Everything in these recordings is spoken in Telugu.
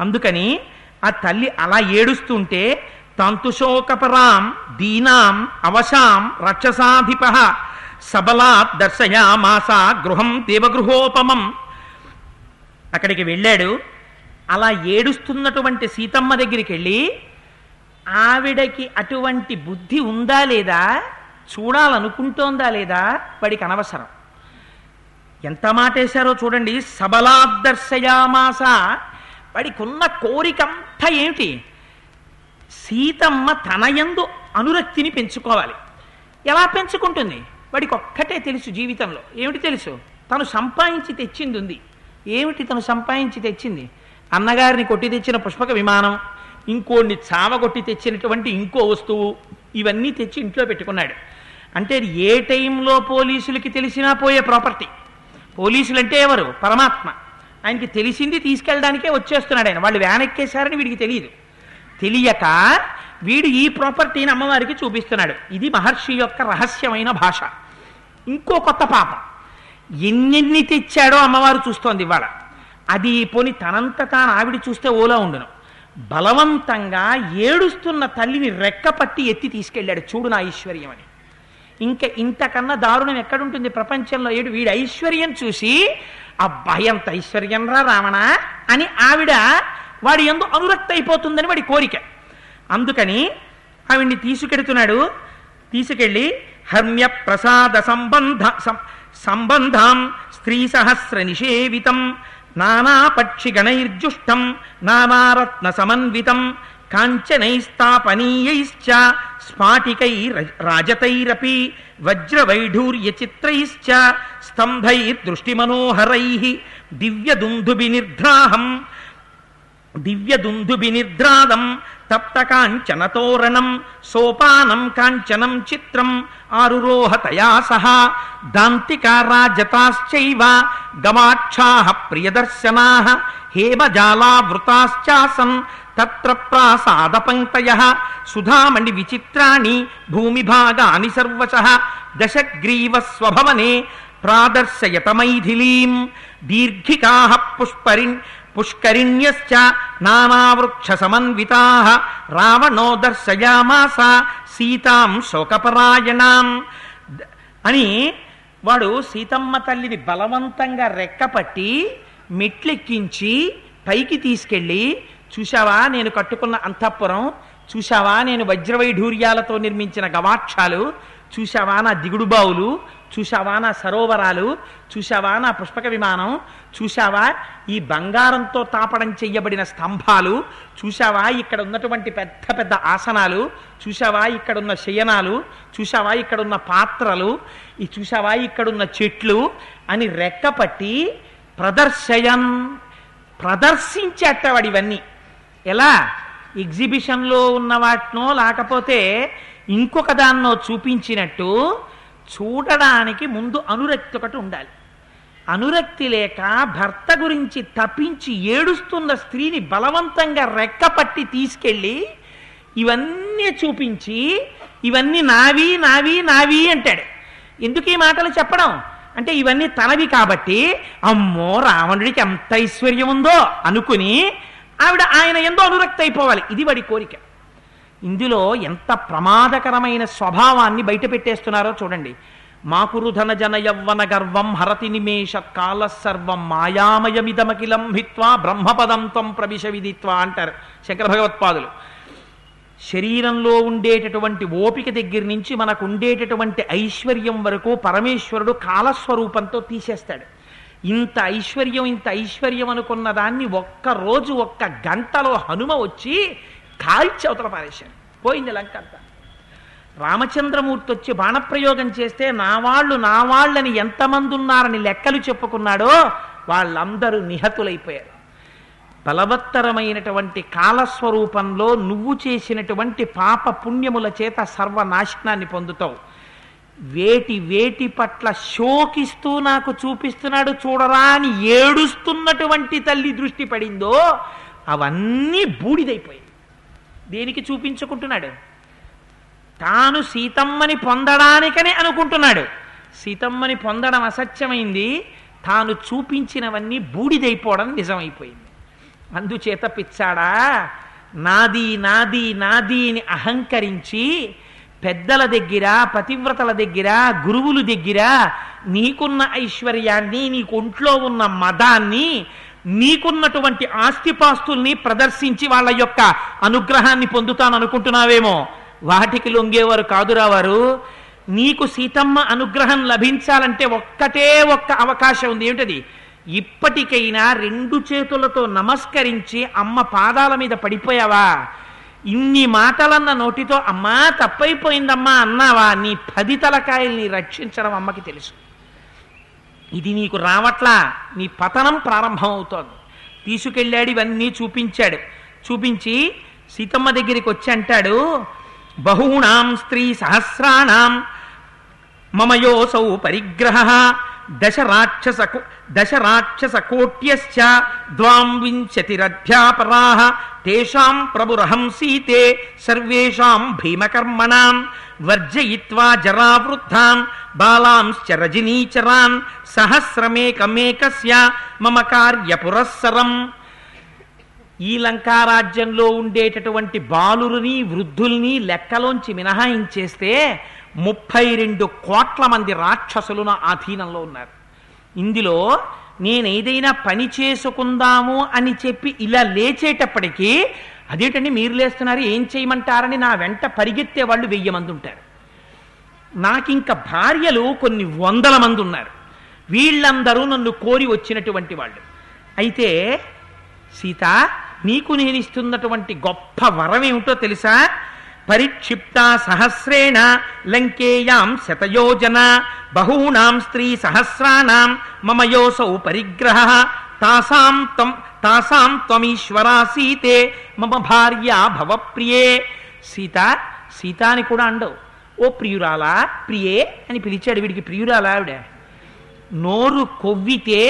అందుకని ఆ తల్లి అలా ఏడుస్తుంటే తంతుశోకపరాం దీనాం అవశాం రక్షసాధిప సబలాత్ దర్శయామాస గృహం దేవగృహోపమం. అక్కడికి వెళ్ళాడు. అలా ఏడుస్తున్నటువంటి సీతమ్మ దగ్గరికి వెళ్ళి ఆవిడకి అటువంటి బుద్ధి ఉందా లేదా? చూడాలనుకుంటోందా లేదా? వాడికి అనవసరం. ఎంత మాటేశారో చూడండి. సబలాదర్శయామాస వాడికున్న కోరికంతా ఏమిటి? సీతమ్మ తనయందు అనురక్తిని పెంచుకోవాలి. ఎలా పెంచుకుంటుంది? వాడికి ఒక్కటే తెలుసు జీవితంలో. ఏమిటి తెలుసు? తను సంపాదించి తెచ్చింది ఉంది ఏమిటి తను సంపాదించి తెచ్చింది? అన్నగారిని కొట్టి తెచ్చిన పుష్పక విమానం ఇంకోడిని చావగొట్టి తెచ్చినటువంటి ఇంకో వస్తువు ఇవన్నీ తెచ్చి ఇంట్లో పెట్టుకున్నాడు. అంటే ఏ టైంలో పోలీసులకి తెలిసినా పోయే ప్రాపర్టీ. పోలీసులు అంటే ఎవరు? పరమాత్మ. ఆయనకి తెలిసింది తీసుకెళ్ళడానికే వచ్చేస్తున్నాడు ఆయన. వాళ్ళు వ్యాన్ ఎక్కేశారని వీడికి తెలియదు. తెలియక వీడు ఈ ప్రాపర్టీని అమ్మవారికి చూపిస్తున్నాడు. ఇది మహర్షి యొక్క రహస్యమైన భాష. ఇంకో కొత్త పాపం. ఎన్నెన్ని తెచ్చాడో అమ్మవారు చూస్తోంది ఇవాళ. అది పోని తనంత తాను ఆవిడ చూస్తే ఓలా ఉండును. బలవంతంగా ఏడుస్తున్న తల్లిని రెక్కపట్టి ఎత్తి తీసుకెళ్ళాడు. చూడు నా ఐశ్వర్యం అని. ఇంకా ఇంతకన్నా దారుణం ఎక్కడుంటుంది ప్రపంచంలో? ఏడు వీడి ఐశ్వర్యం చూసి అబ్బాయి ఎంత ఐశ్వర్యం రా రావణ అని ఆవిడ వాడి ఎందు అనురక్త అయిపోతుందని వాడి కోరిక. అందుకని ఆవిడ్ని తీసుకెడుతున్నాడు. తీసుకెళ్ళి హర్మ్య ప్రసాద సంబంధ సంబంధం స్త్రీ సహస్ర నిషేవితం నానాపక్షిగణైర్జుష్టం గణైర్జుష్టం నానారత్న సమన్వితం కాంచనైస్తాపనీయైశ్చ స్ఫాటికై రాజతైరపి వజ్రవైఢూర్య చిత్రైశ్చ స్తంభై దృష్టిమనోహరై స్తంభైర్దృష్టిమనోహరై దివ్యదుందుబి నిర్ద్రాహం దివ్యదుందుబినిద్రాదం తప్తకాంచనతోరణం సోపానం కాంచనం చిత్రం ఆరురోహతయా సహా దాంతికారాజతాశ్చైవ గమాక్షాః ప్రియదర్శనాః హేమజాలావృతాశ్చాసన్ తత్ర ప్రాసాదపంక్తయః సుధామణి విచిత్రాణి భూమిభాగాని సర్వశ దశగ్రీవ స్వభవనే ప్రాదర్శయతమైథిలీం మైథిలీం పుష్పరి పుష్కరిణ్యశ్చ నానావృక్ష సమన్వితాః రావణో దర్శయామాస సీతాం శోకపరాయణాం. అని వాడు సీతమ్మ తల్లిని బలవంతంగా రెక్కపట్టి మెట్లెక్కించి పైకి తీసుకెళ్ళి చూశావా నేను కట్టుకున్న అంతఃపురం చూశావా నేను వజ్రవైఢూర్యాలతో నిర్మించిన గవాక్షాలు చూశావా నా దిగుడు బావులు చూశావా నా సరోవరాలు? చూశావా నా పుష్పక విమానం? చూశావా ఈ బంగారంతో తాపడం చెయ్యబడిన స్తంభాలు? చూశావా ఇక్కడ ఉన్నటువంటి పెద్ద పెద్ద ఆసనాలు? చూశావా ఇక్కడున్న శయనాలు? చూశావా ఇక్కడున్న పాత్రలు? ఈ చూశావా ఇక్కడున్న చెట్లు? అని రెక్కపట్టి ప్రదర్శయం ప్రదర్శించేటవాడు ఇవన్నీ. ఎలా? ఎగ్జిబిషన్లో ఉన్న వాటినో లేకపోతే ఇంకొక దాన్నో చూపించినట్టు చూడడానికి ముందు అనురక్తి ఒకటి ఉండాలి. అనురక్తి లేక భర్త గురించి తప్పించి ఏడుస్తున్న స్త్రీని బలవంతంగా రెక్కపట్టి తీసుకెళ్ళి ఇవన్నీ చూపించి ఇవన్నీ నావి నావి నావి అంటాడు. ఎందుకు ఈ మాటలు చెప్పడం? అంటే ఇవన్నీ తనవి కాబట్టి అమ్మో రావణుడికి ఎంత ఐశ్వర్యం ఉందో అనుకుని ఆవిడ ఆయన ఎంతో అనురక్తి అయిపోవాలి ఇది వాడి కోరిక. ఇందులో ఎంత ప్రమాదకరమైన స్వభావాన్ని బయట పెట్టేస్తున్నారో చూడండి. మాకురుధన జన యవ్వన గర్వం హరతి నిమేష కాల సర్వం మాయామయమిదమకిలం హిత్వా బ్రహ్మపదం త్వం ప్రవిశ విదిత్వా అంటారు శంకర భగవత్పాదులు. శరీరంలో ఉండేటటువంటి ఓపిక దగ్గర నుంచి మనకు ఉండేటటువంటి ఐశ్వర్యం వరకు పరమేశ్వరుడు కాలస్వరూపంతో తీసేస్తాడు. ఇంత ఐశ్వర్యం ఇంత ఐశ్వర్యం అనుకున్న దాన్ని ఒక్క రోజు ఒక్క గంటలో హనుమ వచ్చి కాల్చి అవతల పారేశాను పోయింది లంక అంతా. రామచంద్రమూర్తి వచ్చి బాణప్రయోగం చేస్తే నా వాళ్ళు నా వాళ్ళని ఎంతమంది ఉన్నారని లెక్కలు చెప్పుకున్నాడో వాళ్ళందరూ నిహతులైపోయారు. బలవత్తరమైనటువంటి కాలస్వరూపంలో నువ్వు చేసినటువంటి పాప పుణ్యముల చేత సర్వనాశనాన్ని పొందుతావు. వేటి వేటి పట్ల శోకిస్తూ నాకు చూపిస్తున్నాడు చూడరా అని ఏడుస్తున్నటువంటి తల్లి దృష్టి పడిందో అవన్నీ బూడిదైపోయాయి. దేనికి చూపించుకుంటున్నాడు? తాను సీతమ్మని పొందడానికనే అనుకుంటున్నాడు. సీతమ్మని పొందడం అసత్యమైంది. తాను చూపించినవన్నీ బూడిదైపోవడం నిజమైపోయింది. అందుచేత పిచ్చాడా నాది నాది నాది అని అహంకరించి పెద్దల దగ్గర పతివ్రతల దగ్గర గురువుల దగ్గర నీకున్న ఐశ్వర్యాన్ని నీకు ఒంట్లో ఉన్న మదాన్ని నీకున్నటువంటి ఆస్తిపాస్తుల్ని ప్రదర్శించి వాళ్ళ యొక్క అనుగ్రహాన్ని పొందుతాను అనుకుంటున్నావేమో వాటికి లొంగేవారు కాదురా వారు. నీకు సీతమ్మ అనుగ్రహం లభించాలంటే ఒక్కటే ఒక్క అవకాశం ఉంది. ఏమిటది? ఇప్పటికైనా రెండు చేతులతో నమస్కరించి అమ్మ పాదాల మీద పడిపోయావా? ఇన్ని మాటలన్న నోటితో అమ్మా తప్పైపోయిందమ్మా అన్నావా? నీ పది తలకాయల్ని రక్షించడం అమ్మకి తెలుసు. ఇది నీకు రావట్లా? నీ పతనం ప్రారంభమవుతోంది. తీసుకెళ్ళాడు ఇవన్నీ చూపించాడు. చూపించి సీతమ్మ దగ్గరికి వచ్చి అంటాడు బహూణాం స్త్రీ సహస్రాణం మమయోసౌ పరిగ్రహ దశ రాక్షస దశ రాక్షస కోట్యశ్చ ద్వాం వింశతిరధ్యాపరా తేషాం ప్రభురహం సీతే సర్వేషాం భీమకర్మణాం వర్జయిత్వా జరావృద్ధాం బాలాంశ్చ రజనీచరాన్ సహస్రమేకమేకస్య మమ కార్య పురస్సరం ఈ లంకారాజ్యంలో ఉండేటటువంటి బాలురుని వృద్ధుల్ని లెక్కలోంచి మినహాయించేస్తే ముప్పై రెండు కోట్ల మంది రాక్షసులు నా ఆధీనంలో ఉన్నారు. ఇందులో నేనేదైనా పని చేసుకుందాము అని చెప్పి ఇలా లేచేటప్పటికీ అదేంటండి మీరు లేస్తున్నారు ఏం చేయమంటారని నా వెంట పరిగెత్తే వాళ్ళు వెయ్యి మంది ఉంటారు. నాకింక భార్యలు కొన్ని వందల మంది ఉన్నారు వీళ్ళందరూ నన్ను కోరి వచ్చినటువంటి వాళ్ళు. అయితే సీత నీకు నేను ఇస్తున్నటువంటి గొప్ప వరం ఏమిటో తెలుసా? పరిక్షిప్త సహస్రేణ లంకేయాం శతయోజన బహూనాం స్త్రీ సహస్రాణం మమయోసౌ పరిగ్రహ తాసాం తం తాసాం త్వమీశ్వరా సీతే మమ భార్య భవప్రియే. సీత సీత అని కూడా అండవు. ఓ ప్రియురాలా? ప్రియే అని పిలిచాడు వీడికి ప్రియురాలా ఆవిడ. నోరు కొవ్వితే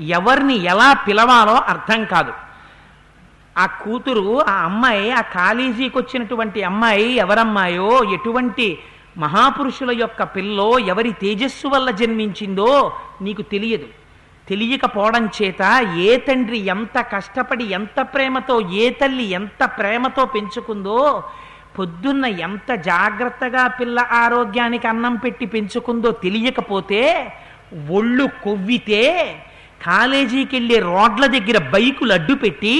ఎవరిని ఎలా పిలవాలో అర్థం కాదు. ఆ కూతురు ఆ అమ్మాయి ఆ కాలేజీకి వచ్చినటువంటి అమ్మాయి ఎవరమ్మాయో ఎటువంటి మహాపురుషుల యొక్క పిల్లో ఎవరి తేజస్సు వల్ల జన్మించిందో నీకు తెలియదు. తెలియకపోవడం చేత ఏ తండ్రి ఎంత కష్టపడి ఎంత ప్రేమతో ఏ తల్లి ఎంత ప్రేమతో పెంచుకుందో పొద్దున్న ఎంత జాగ్రత్తగా పిల్ల ఆరోగ్యానికి అన్నం పెట్టి పెంచుకుందో తెలియకపోతే ఒళ్ళు కొవ్వితే కాలేజీకి వెళ్ళే రోడ్ల దగ్గర బైకులు అడ్డు పెట్టి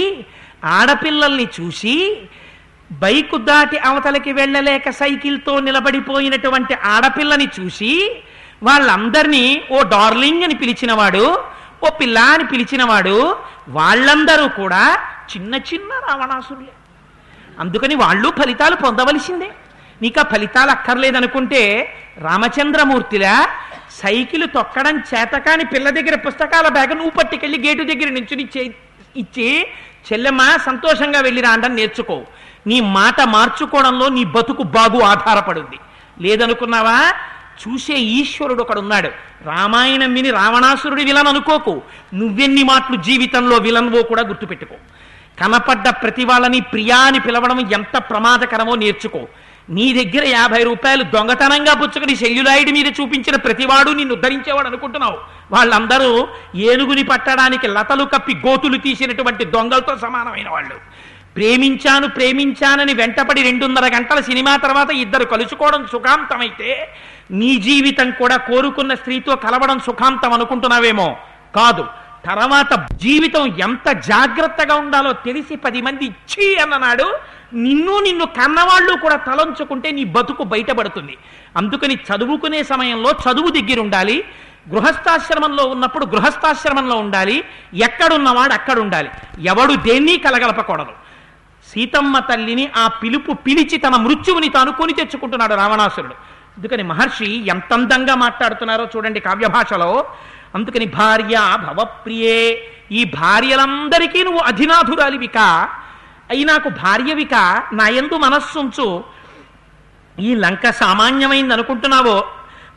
ఆడపిల్లల్ని చూసి బైకు దాటి అవతలకి వెళ్ళలేక సైకిల్తో నిలబడిపోయినటువంటి ఆడపిల్లని చూసి వాళ్ళందరినీ ఓ డార్లింగ్ అని పిలిచినవాడు ఓ పిల్ల అని పిలిచినవాడు వాళ్ళందరూ కూడా చిన్న చిన్న రావణాసురులే. అందుకని వాళ్ళు ఫలితాలు పొందవలసిందే. నీకు ఆ ఫలితాలు అక్కర్లేదనుకుంటే రామచంద్రమూర్తిలా సైకిల్ తొక్కడం చేతకాని పిల్ల దగ్గర పుస్తకాల బ్యాగ్ నువ్వు పట్టుకెళ్ళి గేటు దగ్గర నుంచి ఇచ్చి చెల్లెమ్మ సంతోషంగా వెళ్ళి రాండని నేర్చుకో. నీ మాట మార్చుకోవడంలో నీ బతుకు బాగు ఆధారపడింది. లేదనుకున్నావా? చూసే ఈశ్వరుడు ఒకడున్నాడు. రామాయణం విని రావణాసురుడి విలన్ అనుకోకు. నువ్వెన్ని మాటలు జీవితంలో విలన్వో కూడా గుర్తుపెట్టుకో. కనపడ్డ ప్రతి వాళ్ళని ప్రియా అని పిలవడం ఎంత ప్రమాదకరమో నేర్చుకో. నీ దగ్గర యాభై రూపాయలు దొంగతనంగా పుచ్చుకుని సెల్యులాయిడ్ మీద చూపించిన ప్రతివాడు నిన్ను ఉద్ధరించేవాడు అనుకుంటున్నావు. వాళ్ళందరూ ఏనుగుని పట్టడానికి లతలు కప్పి గోతులు తీసినటువంటి దొంగలతో సమానమైన వాళ్ళు. ప్రేమించాను ప్రేమించానని వెంటపడి రెండున్నర గంటల సినిమా తర్వాత ఇద్దరు కలుసుకోవడం సుఖాంతమైతే నీ జీవితం కూడా కోరుకున్న స్త్రీతో కలవడం సుఖాంతం అనుకుంటున్నావేమో? కాదు. తర్వాత జీవితం ఎంత జాగ్రత్తగా ఉండాలో తెలిసి పది మంది ఇచ్చి అన్ననాడు నిన్ను నిన్ను కన్నవాళ్ళు కూడా తలంచుకుంటే నీ బతుకు బయటపడుతుంది. అందుకని చదువుకునే సమయంలో చదువు దగ్గర ఉండాలి గృహస్థాశ్రమంలో ఉన్నప్పుడు గృహస్థాశ్రమంలో ఉండాలి ఎక్కడున్నవాడు అక్కడ ఉండాలి ఎవడు దేన్ని కలగలపకూడదు. సీతమ్మ తల్లిని ఆ పిలుపు పిలిచి తన మృత్యువుని తాను కొని తెచ్చుకుంటున్నాడు రావణాసురుడు. అందుకని మహర్షి ఎంత అందంగా మాట్లాడుతున్నారో చూడండి కావ్య భాషలో అందుకని భార్య భవప్రియే. ఈ భార్యలందరికీ నువ్వు అధినాథురాలివిక. అయి నాకు భార్యవిక. నాయందు మనస్సుంచు. ఈ లంక సామాన్యమైంది అనుకుంటున్నావో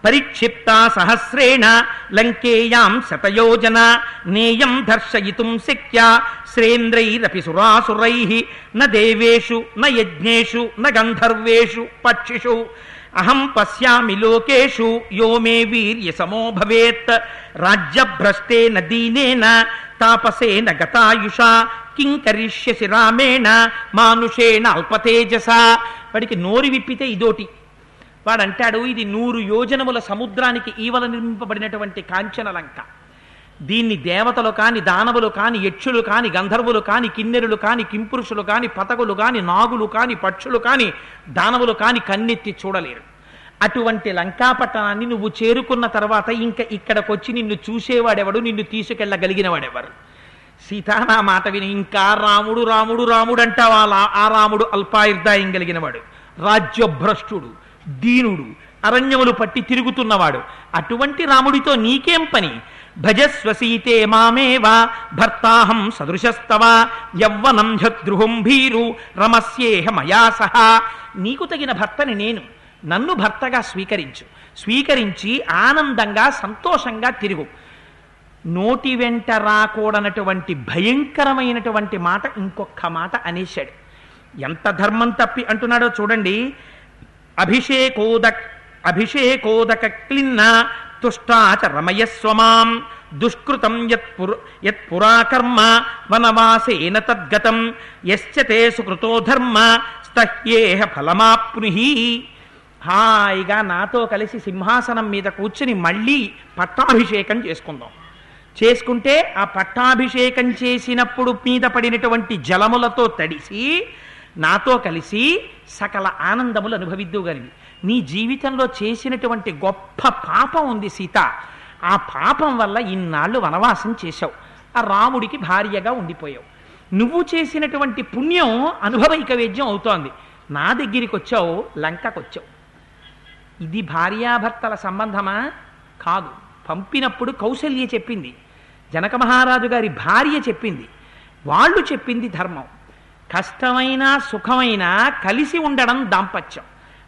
పరిక్షిప్త సహస్రేణ లంకేయాం శతయోజన నేయం దర్శయితుం శక్య. శ్రేంద్రైరపి సురాసురై. న దేవేషు న యజ్ఞేషు న గంధర్వేషు పక్షిషు. అహం పశ్యామి లోకేషు యో మే వీర్య సమో భవేత్. రాజ్యభ్రష్టే దీనేన తాపసేన గతాయుష కిం కరిష్యసి రామేణ మానుషేణ అల్పతేజస. వాడికి నోరు విప్పితే ఇదోటి. వాడంటాడు ఇది నూరు యోజనముల సముద్రానికి ఈవల నిర్మింపబడినటువంటి కాంచన లంక దీన్ని దేవతలు కాని దానవులు కాని యక్షులు కాని గంధర్వులు కాని కిన్నెరులు కాని కింపురుషులు కాని పతకులు కాని నాగులు కాని పక్షులు కాని దానవులు కాని కన్నెత్తి చూడలేరు. అటువంటి లంకాపట్టణాన్ని నువ్వు చేరుకున్న తర్వాత ఇంకా ఇక్కడికొచ్చి నిన్ను చూసేవాడెవడు నిన్ను తీసుకెళ్ళగలిగిన వాడెవరు సీత నా మాట విని ఇంకా రాముడు రాముడు రాముడు అంటావా ఆ రాముడు అల్పాయుర్దాయం కలిగినవాడు రాజ్యభ్రష్టుడు దీనుడు అరణ్యములు పట్టి తిరుగుతున్నవాడు. అటువంటి రాముడితో నీకేం పని? భజస్వసీతే మామేవ మామేవా భర్తాహం సదృశస్తవ యవ్వనం జద్రుహం భీరు రమస్యేహ మయా సహా. నీకు తగిన భర్తని నేను నన్ను భర్తగా స్వీకరించు. స్వీకరించి ఆనందంగా సంతోషంగా తిరుగు. నోటి వెంట రాకూడనటువంటి భయంకరమైనటువంటి మాట ఇంకొక మాట అనేశాడు. ఎంత ధర్మం తప్పి అంటున్నాడో చూడండి. అభిషేకోదక్ అభిషేకోదక క్లిన్న తుష్టాచ రమయస్వమాం దుష్కృతం యత్పురాకర్మ వనవాసేన తద్గతం. యశ్చతే సుకృతో ధర్మ స్తహ్యేహ ఫలమాప్నుహి హాయిగా నాతో కలిసి సింహాసనం మీద కూర్చుని మళ్ళీ పట్టాభిషేకం చేసుకుందాం. చేసుకుంటే ఆ పట్టాభిషేకం చేసినప్పుడు మీద పడినటువంటి జలములతో తడిసి నాతో కలిసి సకల ఆనందములు అనుభవిద్దుగలిగి నీ జీవితంలో చేసినటువంటి గొప్ప పాపం ఉంది సీత. ఆ పాపం వల్ల ఇన్నాళ్ళు వనవాసం చేశావు. ఆ రాముడికి భార్యగా ఉండిపోయావు. నువ్వు చేసినటువంటి పుణ్యం అనుభవైక వేద్యం అవుతోంది. నా దగ్గరికి వచ్చావు లంకకు వచ్చావు. ఇది భార్యాభర్తల సంబంధమా? కాదు. పంపినప్పుడు కౌశల్య చెప్పింది. జనక మహారాజు గారి భార్య చెప్పింది. వాళ్ళు చెప్పింది ధర్మం. కష్టమైనా సుఖమైనా కలిసి ఉండడం దాంపత్యం.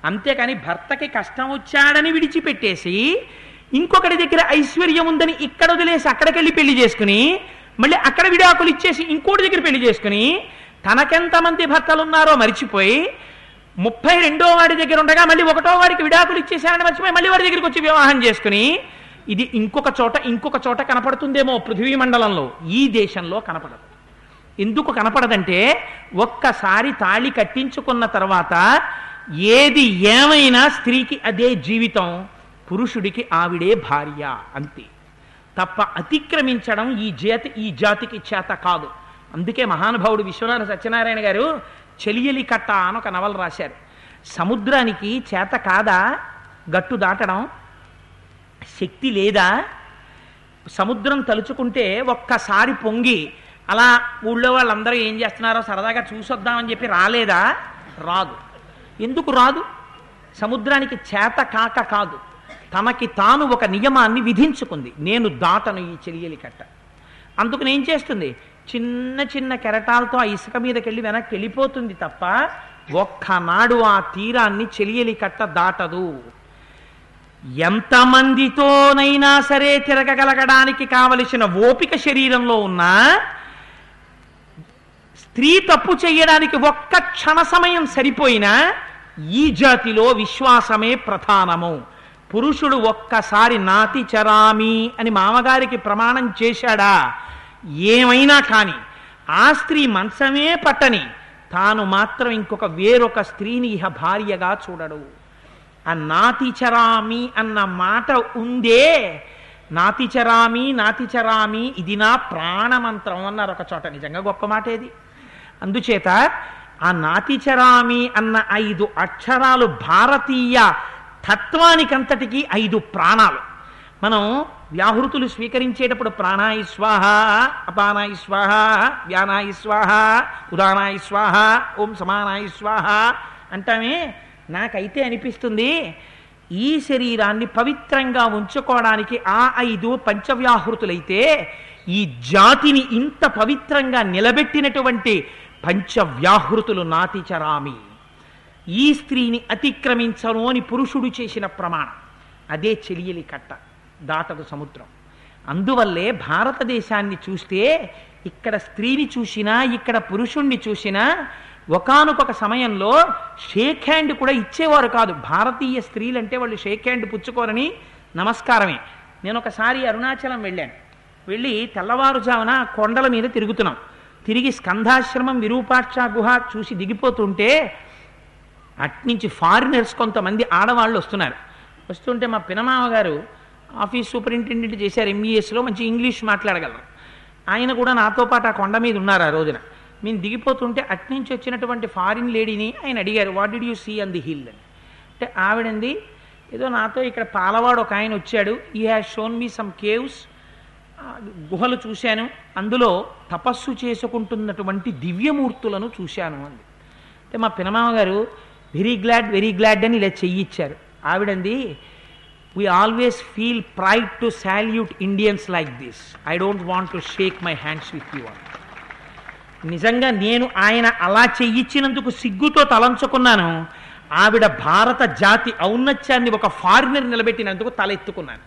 అంతేకాని భర్తకి కష్టం వచ్చాడని విడిచిపెట్టేసి ఇంకొకటి దగ్గర ఐశ్వర్యం ఉందని ఇక్కడ వదిలేసి అక్కడికెళ్ళి పెళ్ళి చేసుకుని మళ్ళీ అక్కడ విడాకులు ఇచ్చేసి ఇంకోటి దగ్గర పెళ్ళి చేసుకుని తనకెంతమంది భర్తలు ఉన్నారో మరిచిపోయి ముప్పై రెండో వాడి దగ్గర ఉండగా మళ్ళీ ఒకటో వాడికి విడాకులు ఇచ్చేసారని మర్చిపోయి మళ్ళీ వాడి దగ్గరికి వచ్చి వివాహం చేసుకుని ఇది ఇంకొక చోట ఇంకొక చోట కనపడుతుందేమో పృథ్వీ మండలంలో. ఈ దేశంలో కనపడదు. ఎందుకు కనపడదంటే ఒక్కసారి తాళి కట్టించుకున్న తర్వాత ఏది ఏమైనా స్త్రీకి అదే జీవితం పురుషుడికి ఆవిడే భార్య అంతే. తప్ప అతిక్రమించడం ఈ జాతి ఈ జాతికి చేత కాదు. అందుకే మహానుభావుడు విశ్వనాథ సత్యనారాయణ గారు చెలియలి కట్ట అని ఒక నవల రాశారు. సముద్రానికి చేత కాదా? గట్టు దాటడం? శక్తి లేదా? సముద్రం తలుచుకుంటే ఒక్కసారి పొంగి అలా ఊళ్ళో వాళ్ళందరూ ఏం చేస్తున్నారో సరదాగా చూసొద్దామని చెప్పి రాలేదా? రాదు. ఎందుకు రాదు? సముద్రానికి చేత కాక కాదు. తనకి తాను ఒక నియమాన్ని విధించుకుంది. నేను దాటను ఈ చెలియలి కట్ట. అందుకని ఏం చేస్తుంది? చిన్న చిన్న కెరటాలతో ఆ ఇసుక మీదకెళ్ళి వెనక్కి వెళ్ళిపోతుంది తప్ప ఒక్కనాడు ఆ తీరాన్ని చెలియలి కట్ట దాటదు. ఎంతమందితోనైనా సరే తిరగగలగడానికి కావలసిన ఓపిక శరీరంలో ఉన్నా స్త్రీ తప్పు చేయడానికి ఒక్క క్షణ సమయం సరిపోయినా ఈ జాతిలో విశ్వాసమే ప్రధానము. పురుషుడు ఒక్కసారి నాతి చరామి అని మామగారికి ప్రమాణం చేశాడా? ఏమైనా కానీ ఆ స్త్రీ మంచమే పట్టని తాను మాత్రం ఇంకొక వేరొక స్త్రీని ఇహ భార్యగా చూడడు. ఆ నాతిచరామి అన్న మాట ఉందే నాతిచరామి నాతిచరామి ఇది నా ప్రాణమంత్రం అన్నారు ఒక చోట. నిజంగా గొప్ప మాట ఏది అందుచేత ఆ నాతిచరామి అన్న ఐదు అక్షరాలు భారతీయ తత్వానికంతటికి ఐదు ప్రాణాలు. మనం వ్యాహృతులు స్వీకరించేటప్పుడు ప్రాణాయి స్వాహ అపానాయి స్వాహ వ్యానాయి స్వాహ ఉదానాయి స్వాహ ఓం సమానాయి స్వాహ అంటామే. నాకైతే అనిపిస్తుంది ఈ శరీరాన్ని పవిత్రంగా ఉంచుకోవడానికి ఆ ఐదు పంచవ్యాహృతులైతే ఈ జాతిని ఇంత పవిత్రంగా నిలబెట్టినటువంటి పంచవ్యాహృతులు నాతిచరామి. ఈ స్త్రీని అతిక్రమించను అని పురుషుడు చేసిన ప్రమాణం. అదే చెలియలి కట్ట దాటదు సముద్రం. అందువల్లే భారతదేశాన్ని చూస్తే ఇక్కడ స్త్రీని చూసినా ఇక్కడ పురుషుణ్ణి చూసినా ఒకానొక సమయంలో షేక్ హ్యాండ్ కూడా ఇచ్చేవారు కాదు. భారతీయ స్త్రీలంటే వాళ్ళు షేక్ హ్యాండ్ పుచ్చుకోరని నమస్కారమే. నేను ఒకసారి అరుణాచలం వెళ్ళాను. వెళ్ళి తెల్లవారుజామున కొండల మీద తిరుగుతున్నాం. తిరిగి స్కంధాశ్రమం విరూపాక్ష గుహ చూసి దిగిపోతుంటే అట్నుంచి ఫారినర్స్ కొంతమంది ఆడవాళ్ళు వస్తున్నారు. వస్తుంటే మా పినమామ గారు ఆఫీస్ సూపరింటెండెంట్ చేశారు ఎంబీఎస్లో మంచి ఇంగ్లీష్ మాట్లాడగలరు. ఆయన కూడా నాతో పాటు ఆ కొండ మీద ఉన్నారు ఆ రోజున. మేము దిగిపోతుంటే అట్నుంచి వచ్చినటువంటి ఫారిన్ లేడీని ఆయన అడిగారు what did you see on the hill అని. అంటే ఆవిడంది ఏదో నాతో ఇక్కడ పాలవాడు ఒక ఆయన వచ్చాడు. He has shown me some caves గుహలు చూశాను. అందులో తపస్సు చేసుకుంటున్నటువంటి దివ్యమూర్తులను చూశాను అంది. అంటే మా పినమామ గారు వెరీ గ్లాడ్ వెరీ గ్లాడ్ అని ఇలా చెయ్యిచ్చారు ఆవిడంది we always feel pride to salute Indians like this. I don't want to shake my hands with you అని నిజంగా నేను ఆయన అలా చెయ్యిచ్చినందుకు సిగ్గుతో తలంచుకున్నాను. ఆవిడ భారత జాతి ఔన్నత్యాన్ని ఒక ఫారినర్ నిలబెట్టినందుకు తలెత్తుకున్నాను.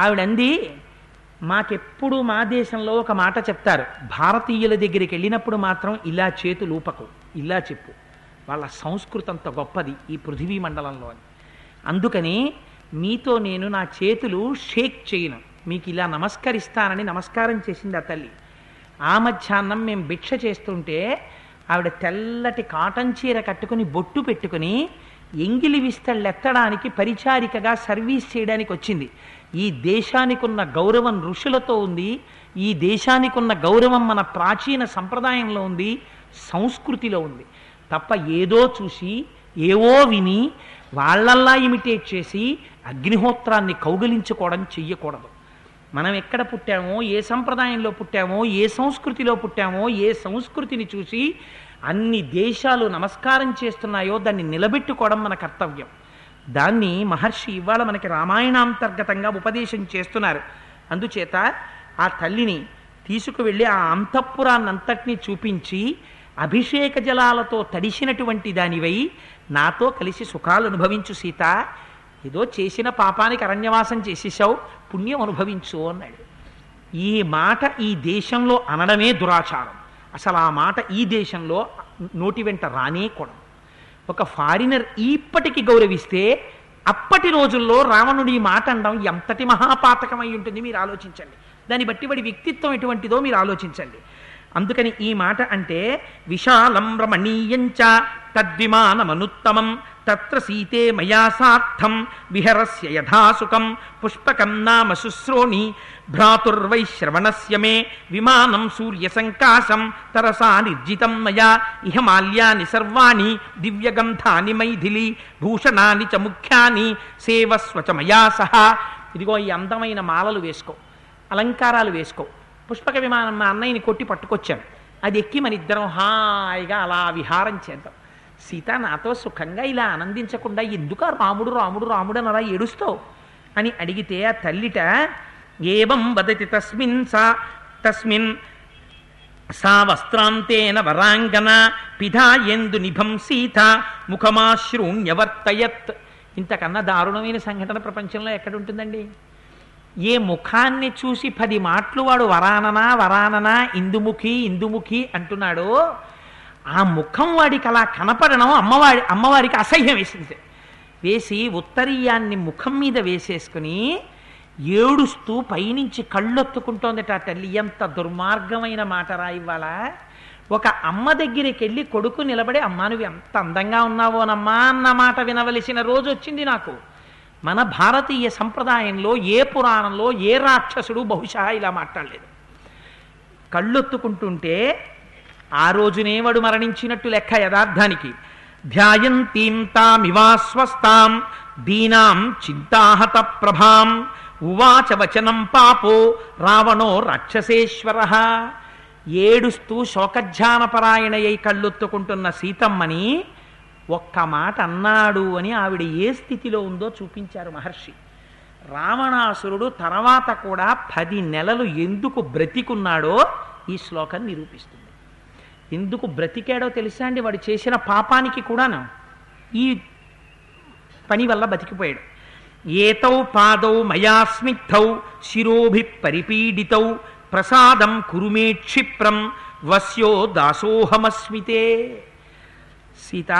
ఆవిడంది మాకెప్పుడు మా దేశంలో ఒక మాట చెప్తారు. భారతీయుల దగ్గరికి వెళ్ళినప్పుడు మాత్రం ఇలా చేతులు ఊపకు ఇలా చెప్పు. వాళ్ళ సంస్కృతి అంత గొప్పది ఈ పృథివీ మండలంలో అని. అందుకని మీతో నేను నా చేతులు షేక్ చేయను. మీకు ఇలా నమస్కరిస్తానని నమస్కారం చేసింది ఆ తల్లి. ఆ మధ్యాహ్నం మేము భిక్ష చేస్తుంటే ఆవిడ తెల్లటి కాటన్ చీర కట్టుకుని బొట్టు పెట్టుకుని ఎంగిలి విస్తళ్ళెత్తడానికి పరిచారికగా సర్వీస్ చేయడానికి వచ్చింది. ఈ దేశానికి ఉన్న గౌరవం ఋషులతో ఉంది. ఈ దేశానికి ఉన్న గౌరవం మన ప్రాచీన సంప్రదాయంలో ఉంది. సంస్కృతిలో ఉంది. తప్ప ఏదో చూసి ఏవో విని వాళ్ళల్లా ఇమిటేట్ చేసి అగ్నిహోత్రాన్ని కౌగిలించుకోవడం చెయ్యకూడదు. మనం ఎక్కడ పుట్టామో ఏ సంప్రదాయంలో పుట్టామో ఏ సంస్కృతిలో పుట్టామో ఏ సంస్కృతిని చూసి అన్ని దేశాలు నమస్కారం చేస్తున్నాయో దాన్ని నిలబెట్టుకోవడం మన కర్తవ్యం. దాన్ని మహర్షి ఇవాళ మనకి రామాయణాంతర్గతంగా ఉపదేశం చేస్తున్నారు. అందుచేత ఆ తల్లిని తీసుకువెళ్ళి ఆ అంతఃపురాన్నంతటినీ చూపించి అభిషేక జలాలతో తడిసినటువంటి దానివై నాతో కలిసి సుఖాలు అనుభవించు సీత. ఏదో చేసిన పాపానికి అరణ్యవాసం చేసేసావు పుణ్యం అనుభవించు అన్నాడు. ఈ మాట ఈ దేశంలో అనడమే దురాచారం. అసలు ఆ మాట ఈ దేశంలో నోటి వెంట రానే కూడా ఒక ఫారినర్ ఇప్పటికి గౌరవిస్తే అప్పటి రోజుల్లో రావణుడి ఈ మాట అనడం ఎంతటి మహాపాతకమై ఉంటుంది మీరు ఆలోచించండి. దాన్ని బట్టి వాడి వ్యక్తిత్వం ఎటువంటిదో మీరు ఆలోచించండి. అందుకని ఈ మాట అంటే విశాలం రమణీయంచ తద్విమానమనుత్తమం తత్ర సీతే మయా సార్థం విహరస్య యథాసుకం. పుష్పకం నామ శుశ్రోణి. భ్రాతుర్వై శ్రవణస్య మే. విమానం సూర్యసంకాశం. తరసా నిర్జితం మయా. ఇహ మాల్యాని సర్వాణి. దివ్యగంధాని మైథిలి. భూషణాని చ ముఖ్యాని. సేవస్వ చ మయా సహా. ఇదిగో ఈ అందమైన మాలలు వేసుకో. అలంకారాలు వేసుకో. పుష్పక విమానం మా అన్నయ్యని కొట్టి పట్టుకొచ్చాను. అది ఎక్కి మన ఇద్దరం హాయిగా అలా విహారం చేద్దాం. సీత నాతో సుఖంగా ఇలా ఆనందించకుండా ఎందుక రాముడు రాముడు రాముడు అని అలా ఏడుస్తావు? అని అడిగితే ఆ తల్లిట ఏవం వదతి తస్మిన్ సా తస్మిన్ సా వస్త్రాంతేన వరాంగన పిధాయందు నిభం సీత ముఖమాశ్రూణ్యవర్తయత్. ఇంతకన్నా దారుణమైన సంఘటన ప్రపంచంలో ఎక్కడుంటుందండి? ఏ ముఖాన్ని చూసి పది మాటలు వాడు వరాననా వరాననా ఇందుముఖి ఇందుముఖి అంటున్నాడో ఆ ముఖం వాడికి అలా కనపడడం అమ్మవారి అమ్మవారికి అసహ్యం వేసింది. వేసి ఉత్తరీయాన్ని ముఖం మీద వేసేసుకుని ఏడుస్తూ పైనుంచి కళ్ళొత్తుకుంటోందట తల్లి. ఎంత దుర్మార్గమైన మాట రా ఇవాళ ఒక అమ్మ దగ్గరికి వెళ్ళి కొడుకు నిలబడి అమ్మా నువ్వు ఎంత అందంగా ఉన్నావోనమ్మా అన్న మాట వినవలసిన రోజు వచ్చింది నాకు. మన భారతీయ సంప్రదాయంలో ఏ పురాణంలో ఏ రాక్షసుడు బహుశా ఇలా మాట్లాడలేదు. కళ్ళొత్తుకుంటుంటే ఆ రోజునే వాడు మరణించినట్టు లెక్క యథార్థానికి. ధ్యాయంతీం తామివాస్వస్తాం దీనాం చింతాహత ప్రభాం ఉవాచ వచనం పాపో రావణో రాక్షసేశ్వర. ఏడుస్తూ శోకధ్యానపరాయణయ్యి కళ్ళొత్తుకుంటున్న సీతమ్మని ఒక్క మాట అన్నాడు అని ఆవిడ ఏ స్థితిలో ఉందో చూపించారు మహర్షి. రావణాసురుడు తర్వాత కూడా పది నెలలు ఎందుకు బ్రతికున్నాడో ఈ శ్లోకం నిరూపిస్తుంది. ఎందుకు బ్రతికాడో తెలుసా అండి? వాడు చేసిన పాపానికి కూడాను ఈ పని వల్ల బతికిపోయాడు. ఏతౌ పాదౌ మయా స్నిగ్ధౌ శిరోభి పరిపీడితౌ ప్రసాదం కురుమే క్షిప్రం వస్యో దాసోహమస్మితే. సీత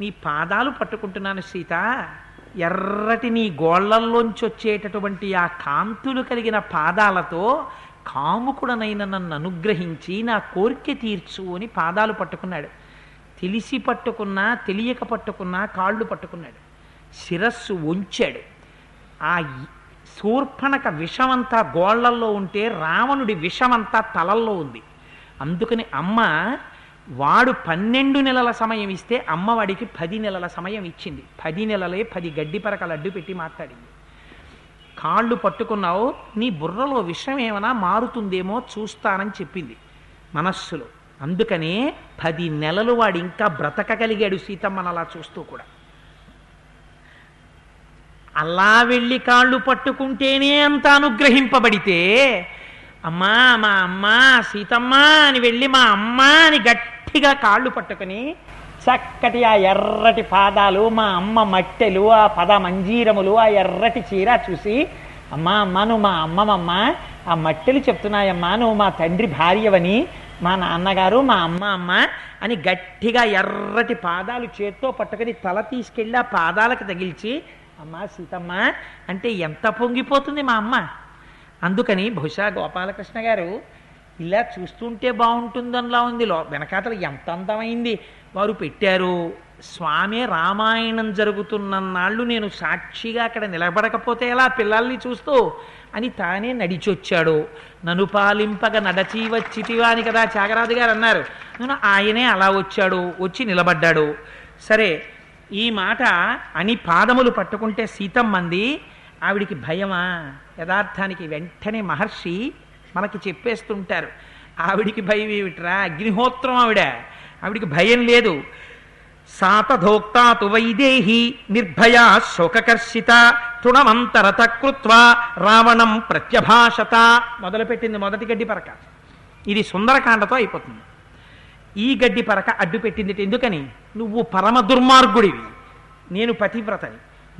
నీ పాదాలు పట్టుకుంటున్నాను సీత. ఎర్రటి నీ గోళ్ళల్లోంచి వచ్చేటటువంటి ఆ కాంతులు కలిగిన పాదాలతో కాముకుడనైన నన్ను అనుగ్రహించి నా కోరిక తీర్చు అని పాదాలు పట్టుకున్నాడు. తెలిసి పట్టుకున్నా తెలియక పట్టుకున్నా కాళ్ళు పట్టుకున్నాడు. శిరస్సు వంచాడు. ఆ శూర్పణక విషమంతా గోళ్ళల్లో ఉంటే రావణుడి విషమంతా తలల్లో ఉంది. అందుకని అమ్మ వాడు పన్నెండు నెలల సమయం ఇస్తే అమ్మవాడికి పది నెలల సమయం ఇచ్చింది. పది నెలలే పది గడ్డి పరకలు అడ్డు పెట్టి మాట్లాడింది. కాళ్ళు పట్టుకున్నావు నీ బుర్రలో విషయం ఏమైనా మారుతుందేమో చూస్తానని చెప్పింది మనస్సులో. అందుకనే పది నెలలు వాడు ఇంకా బ్రతకగలిగాడు సీతమ్మను అలా చూస్తూ కూడా. అలా వెళ్ళి కాళ్ళు పట్టుకుంటేనే అంత అనుగ్రహింపబడితే అమ్మా మా అమ్మ సీతమ్మ అని వెళ్ళి మా అమ్మ అని గట్టిగా కాళ్ళు పట్టుకుని చక్కటి ఆ ఎర్రటి పాదాలు మా అమ్మ మట్టెలు ఆ పద మంజీరములు ఆ ఎర్రటి చీర చూసి అమ్మా అమ్మ నువ్వు మా అమ్మమమ్మ ఆ మట్టెలు చెప్తున్నాయమ్మా నువ్వు మా తండ్రి భార్యవని మా నాన్నగారు మా అమ్మ అమ్మ అని గట్టిగా ఎర్రటి పాదాలు చేత్తో పట్టుకొని తల తీసుకెళ్ళి ఆ పాదాలకు తగిల్చి అమ్మా సీతమ్మ అంటే ఎంత పొంగిపోతుంది మా అమ్మ? అందుకని బహుశా గోపాలకృష్ణ గారు ఇలా చూస్తుంటే బాగుంటుందనిలా ఉంది లో వెనకాతలు ఎంత అందమైంది వారు పెట్టారు. స్వామి రామాయణం జరుగుతున్న నాళ్ళు నేను సాక్షిగా అక్కడ నిలబడకపోతే ఎలా పిల్లల్ని చూస్తూ? అని తానే నడిచొచ్చాడు. నన్ను పాలింపగ నడచి వచ్చితివా అని కదా త్యాగరాజు గారు అన్నారు. నేను ఆయనే అలా వచ్చాడు వచ్చి నిలబడ్డాడు. సరే ఈ మాట అని పాదములు పట్టుకుంటే సీతమ్మంది ఆవిడికి భయమా? యథార్థానికి వెంటనే మహర్షి మనకి చెప్పేస్తుంటారు. ఆవిడికి భయం ఏమిట్రా? అగ్నిహోత్రం ఆవిడ. ఆవిడికి భయం లేదు. సాతధోక్తాతు వైదేహి నిర్భయా శోకకర్షిత తృణమంతరత కృత్వా రావణం ప్రత్యభాషత మొదలుపెట్టింది మొదటి గడ్డి పరక. ఇది సుందరకాండతో అయిపోతుంది. ఈ గడ్డి పరక అడ్డు పెట్టింది ఎందుకని? నువ్వు పరమ దుర్మార్గుడివి. నేను పతివ్రతని.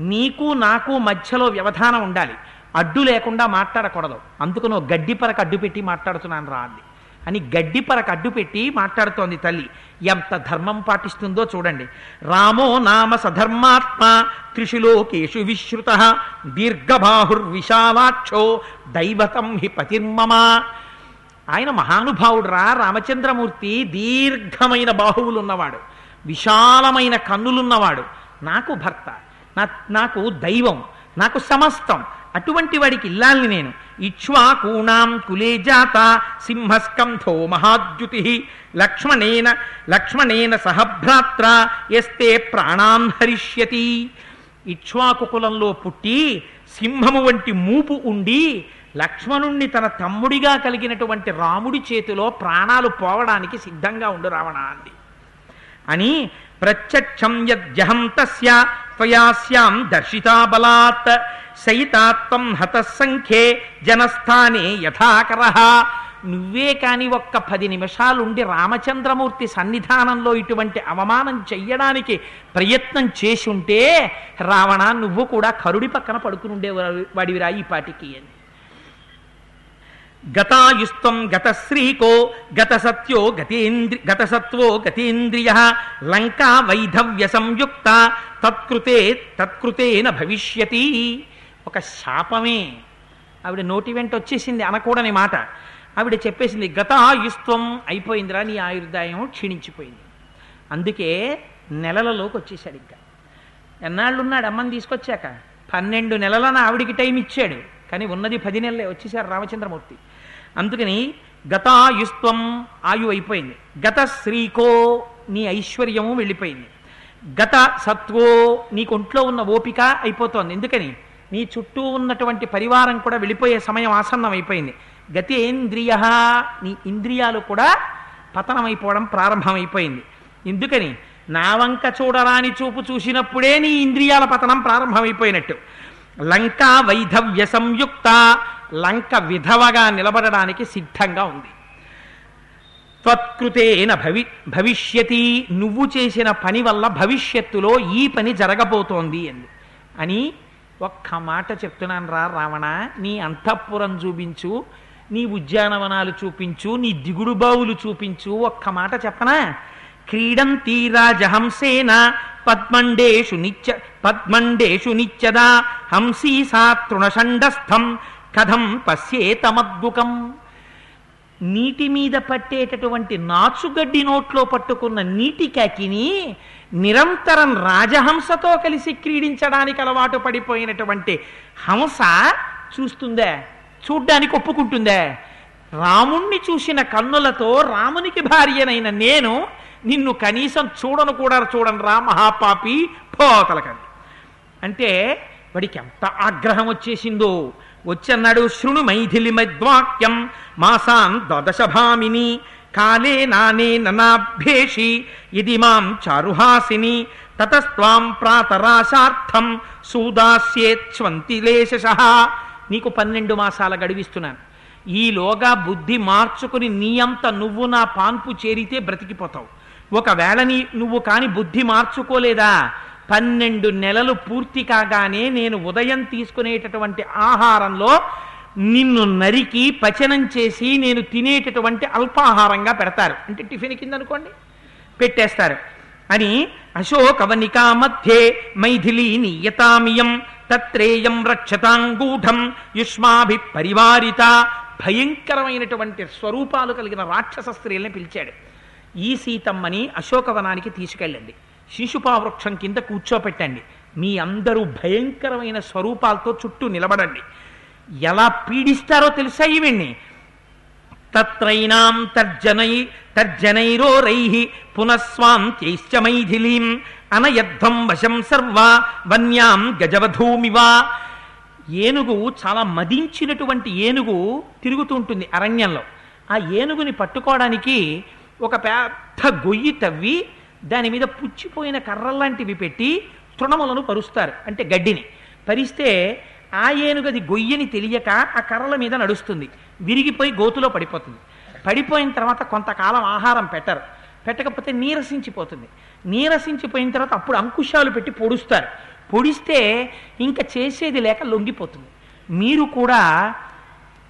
నీకు నాకు మధ్యలో వ్యవధానం ఉండాలి. అడ్డు లేకుండా మాట్లాడకూడదు. అందుకు నువ్వు గడ్డి పరక అడ్డు పెట్టి మాట్లాడుతున్నాను రా అని గడ్డి పరక అడ్డు పెట్టి మాట్లాడుతోంది తల్లి. ఎంత ధర్మం పాటిస్తుందో చూడండి. రామో నామ సధర్మాత్మ త్రిషులోకేషు విశ్రుత దీర్ఘబాహుర్విశాలాక్షో దైవతం హి పతిర్మమ. ఆయన మహానుభావుడురా రామచంద్రమూర్తి దీర్ఘమైన బాహువులున్నవాడు విశాలమైన కన్నులున్నవాడు. నాకు భర్త నా నాకు దైవం నాకు సమస్తం అటువంటి వాడికి ఇల్లాలని నేను. ఇక్ష్వాకూణాం కులే జాత సింహస్కంధో మహాద్యుతి. లక్ష్మణేన లక్ష్మణేన సహభ్రాత్ర ఎస్తే ప్రాణాం హరిష్యతి. ఇక్ష్వాకు కులంలో పుట్టి సింహము వంటి మూపు ఉండి లక్ష్మణుణ్ణి తన తమ్ముడిగా కలిగినటువంటి రాముడి చేతిలో ప్రాణాలు పోవడానికి సిద్ధంగా ఉండు రావణ అంది. అని ప్రత్యక్షం యద్యహం తస్య త్వయాస్యాం దర్శితా బలాత్. సైతాత్వం హతసంఖ్యే జనస్థానే యథాకర. నువ్వే కాని ఒక్క పది నిమిషాలుండి రామచంద్రమూర్తి సన్నిధానంలో ఇటువంటి అవమానం చెయ్యడానికి ప్రయత్నం చేసి ఉంటే రావణ నువ్వు కూడా కరుడి పక్కన పడుకుని ఉండే వాడివిరా ఈ పాటికి అని. గతాయుస్తం గతశ్రీకో గత సత్యో గతేంద్రి గత సత్వో గతేంద్రియ. లంకా వైధవ్య సంయుక్త తత్కృతే తత్కృతేన భవిష్యతి. ఒక శాపమే. ఆవిడ నోటి వెంట వచ్చేసింది అనకూడని మాట. ఆవిడ చెప్పేసింది గత గతాయుస్త్వం అయిపోయిందిరా నీ ఆయుర్దాయం క్షీణించిపోయింది. అందుకే నెలలలోకి వచ్చేసాడు ఇంకా. ఎన్నాళ్ళు ఉన్నాడు అమ్మని తీసుకొచ్చాక? పన్నెండు నెలలన ఆవిడికి టైం ఇచ్చాడు. కానీ ఉన్నది పది నెలలే వచ్చేసారు రామచంద్రమూర్తి. అందుకని గతాయుస్త్వం ఆయు అయిపోయింది. గత శ్రీకో నీ ఐశ్వర్యము వెళ్ళిపోయింది. గత సత్వో నీకు ఒంట్లో ఉన్న ఓపిక అయిపోతోంది. ఎందుకని? నీ చుట్టూ ఉన్నటువంటి పరివారం కూడా వెళ్ళిపోయే సమయం ఆసన్నం అయిపోయింది గతేంద్రియ నీ ఇంద్రియాలు కూడా పతనమైపోవడం ప్రారంభమైపోయింది. ఎందుకని? నా వంక చూడరాని చూపు చూసినప్పుడే నీ ఇంద్రియాల పతనం ప్రారంభమైపోయినట్టు. లంక వైధవ్య సంయుక్త లంక విధవగా నిలబడడానికి సిద్ధంగా ఉంది. త్వత్కృతేన భవి భవిష్యతి నువ్వు చేసిన పని వల్ల భవిష్యత్తులో ఈ పని జరగబోతోంది అని ఒక్క మాట చెప్తున్నాను రా రావణ నీ అంతఃపురం చూపించు నీ ఉద్యానవనాలు చూపించు నీ దిగుడు బావులు చూపించు ఒక్క మాట చెప్పనా? క్రీడంతి రాజహంసేన పద్మండేషు నిత్య పద్మండేషు నిత్యదా హంసీ సా తృణషండస్థం కథం పశ్యేతమద్గుకం నీటి మీద పట్టేటటువంటి నాచుగడ్డి నోట్లో పట్టుకున్న నీటి కాకిని నిరంతరం రాజహంసతో కలిసి క్రీడించడానికి అలవాటు పడిపోయినటువంటి హంస చూస్తుందే? చూడ్డానికి ఒప్పుకుంటుందే? రాముణ్ణి చూసిన కన్నులతో రామునికి భార్యనైన నేను నిన్ను కనీసం చూడను కూడా చూడను రా మహాపాపి పోతలకండి. అంటే వాడికి ఎంత ఆగ్రహం వచ్చేసిందో వచ్చన్నాడు శృణు మైథిలి మద్వాక్యం మాసాన్ ద్వాదశభామిని కాలే నానే ననాభ్యేషి ఇది మాం చారుహాసిని తతస్త్వాం ప్రాతరాశార్థం సూదాస్యేచ్వంతిలేశ నీకు పన్నెండు మాసాల గడివిస్తున్నాను. ఈలోగా బుద్ధి మార్చుకుని నీ అంత నువ్వు నా పాన్పు చేరితే బ్రతికిపోతావు. ఒకవేళ నీ నువ్వు కాని బుద్ధి మార్చుకోలేదా? పన్నెండు నెలలు పూర్తి కాగానే నేను ఉదయం తీసుకునేటటువంటి ఆహారంలో నిన్ను నరికి పచనం చేసి నేను తినేటటువంటి అల్పాహారంగా పెడతారు. అంటే టిఫిన్ కింద అనుకోండి పెట్టేస్తారు. అని అశోకవనికా మధ్యే మైథిలీ నియతామియం తత్రేయం రక్షతాంగూఢం యుష్మాభి పరివారిత భయంకరమైనటువంటి స్వరూపాలు కలిగిన రాక్షస స్త్రీల్ని పిలిచాడు. ఈ సీతమ్మని అశోకవనానికి తీసుకెళ్ళండి శిశుపావృక్షం కింద కూర్చోపెట్టండి. మీ అందరూ భయంకరమైన స్వరూపాలతో చుట్టూ నిలబడండి. ఎలా పీడిస్తారో తెలుసా ఈవిణ్ణి తత్రైనాం తర్జనై తర్జనైరోరై పునఃస్వాంత్యైశ్చ మైథిలీం అనయద్ధం వశం సర్వ వన్యాం గజవధూమివా. ఏనుగు చాలా మదించినటువంటి ఏనుగు తిరుగుతూ ఉంటుంది అరణ్యంలో. ఆ ఏనుగుని పట్టుకోవడానికి ఒక పెద్ద గొయ్యి తవ్వి దాని మీద పుచ్చిపోయిన కర్రల్లాంటివి పెట్టి తృణములను పరుస్తారు అంటే గడ్డిని. పరిస్తే ఆ ఏనుగది గొయ్యని తెలియక ఆ కర్రల మీద నడుస్తుంది. విరిగిపోయి గోతులో పడిపోతుంది. పడిపోయిన తర్వాత కొంతకాలం ఆహారం పెట్టరు. పెట్టకపోతే నీరసించిపోతుంది. నీరసించిపోయిన తర్వాత అప్పుడు అంకుశాలు పెట్టి పొడుస్తారు. పొడిస్తే ఇంకా చేసేది లేక లొంగిపోతుంది. మీరు కూడా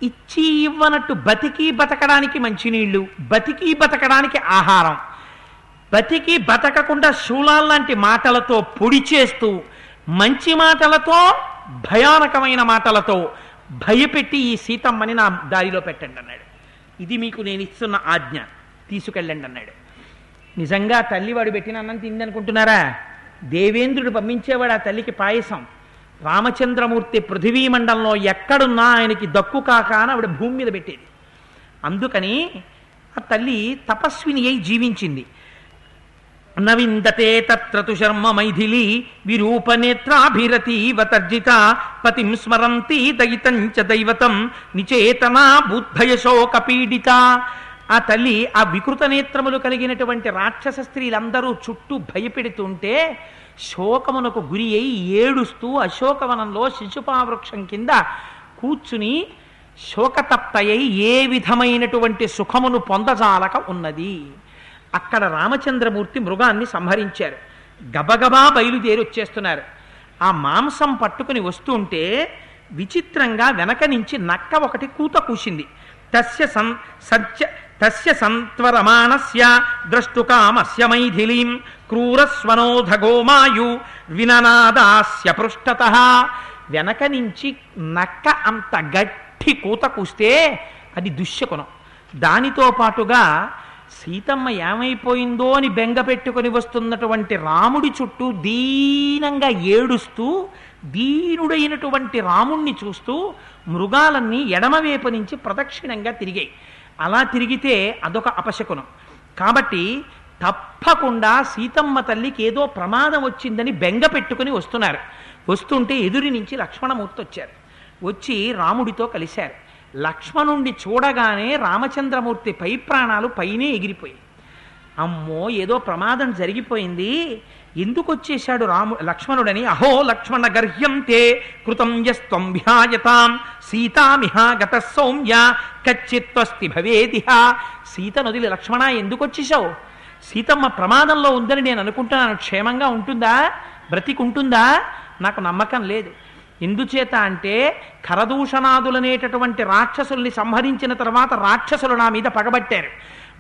ఇచ్చి ఇవ్వనట్టు బతికి బతకడానికి మంచినీళ్ళు బతికి బతకడానికి ఆహారం. బతికి బతకకుండా శూలాల్లాంటి మాటలతో పొడి చేస్తూ మంచి మాటలతో భయానకమైన మాటలతో భయపెట్టి ఈ సీతమ్మని నా దారిలో పెట్టండి అన్నాడు. ఇది మీకు నేను ఇస్తున్న ఆజ్ఞ. తీసుకెళ్ళండి అన్నాడు. నిజంగా తల్లివాడు పెట్టిన అన్నం తిందనుకుంటున్నారా? దేవేంద్రుడు పంపించేవాడు ఆ తల్లికి పాయసం. రామచంద్రమూర్తి పృథివీ మండలంలో ఎక్కడున్నా ఆయనకి దక్కు కాక అని ఆవిడ భూమి మీద పెట్టేది. అందుకని ఆ తల్లి తపస్విని అయి జీవించింది. నవిందతే తత్రతు శర్మ మైథిలి విరూపనేత్రాభిరతీవ తర్జిత పతిం స్మరంతి దయితం చ దైవతం నిచేతనా బుద్ధయ శోక పీడిత ఆ తల్లి ఆ వికృత నేత్రములు కలిగినటువంటి రాక్షస స్త్రీలందరూ చుట్టూ భయపెడుతుంటే శోకమునకు గురి అయి ఏడుస్తూ అశోకవనంలో శిశుపావృక్షం కింద కూర్చుని శోకతప్తయై ఏ విధమైనటువంటి సుఖమును పొందజాలక ఉన్నది. అక్కడ రామచంద్రమూర్తి మృగాన్ని సంహరించారు. గబగబా బయలుదేరి వచ్చేస్తున్నారు. ఆ మాంసం పట్టుకుని వస్తుంటే విచిత్రంగా వెనక నుంచి నక్క ఒకటి కూత కూసింది. తస్య సం సత్య తస్య సంత్వరమాణస్య ద్రష్టుకామస్య మైథిలీం క్రూరస్వనోధగోమాయు విననాదాస్య పృష్ఠత వెనక నుంచి నక్క అంత గట్టి కూత కూస్తే అది దుశ్శకునం. దానితో పాటుగా సీతమ్మ ఏమైపోయిందో అని బెంగ పెట్టుకుని వస్తున్నటువంటి రాముడి చుట్టూ దీనంగా ఏడుస్తూ దీనుడైనటువంటి రాముణ్ణి చూస్తూ మృగాలన్నీ ఎడమవైపు నుంచి ప్రదక్షిణంగా తిరిగాయి. అలా తిరిగితే అదొక అపశకునం. కాబట్టి తప్పకుండా సీతమ్మ తల్లికి ఏదో ప్రమాదం వచ్చిందని బెంగ పెట్టుకుని వస్తున్నారు. వస్తుంటే ఎదురి నుంచి లక్ష్మణమూర్తి వచ్చారు వచ్చి రాముడితో కలిశారు. లక్ష్మణుణ్ణి చూడగానే రామచంద్రమూర్తి పై ప్రాణాలు పైనే ఎగిరిపోయాయి. అమ్మో ఏదో ప్రమాదం జరిగిపోయింది. ఎందుకు వచ్చేశాడు రాము లక్ష్మణుడని? అహో లక్ష్మణ గర్హ్యం తే కృతం యస్త్వం సీతామిహాగత గత సౌమ్య కచ్చిత్వస్తి భవేదిహ. సీత నదిలి లక్ష్మణ ఎందుకు వచ్చేసావు సీతమ్మ ప్రమాదంలో ఉందని నేను అనుకుంటున్నాను. క్షేమంగా ఉంటుందా? బ్రతికుంటుందా? నాకు నమ్మకం లేదు. ఎందుచేత అంటే ఖరదూషణాదులనేటటువంటి రాక్షసుల్ని సంహరించిన తర్వాత రాక్షసులు నా మీద పగబట్టారు.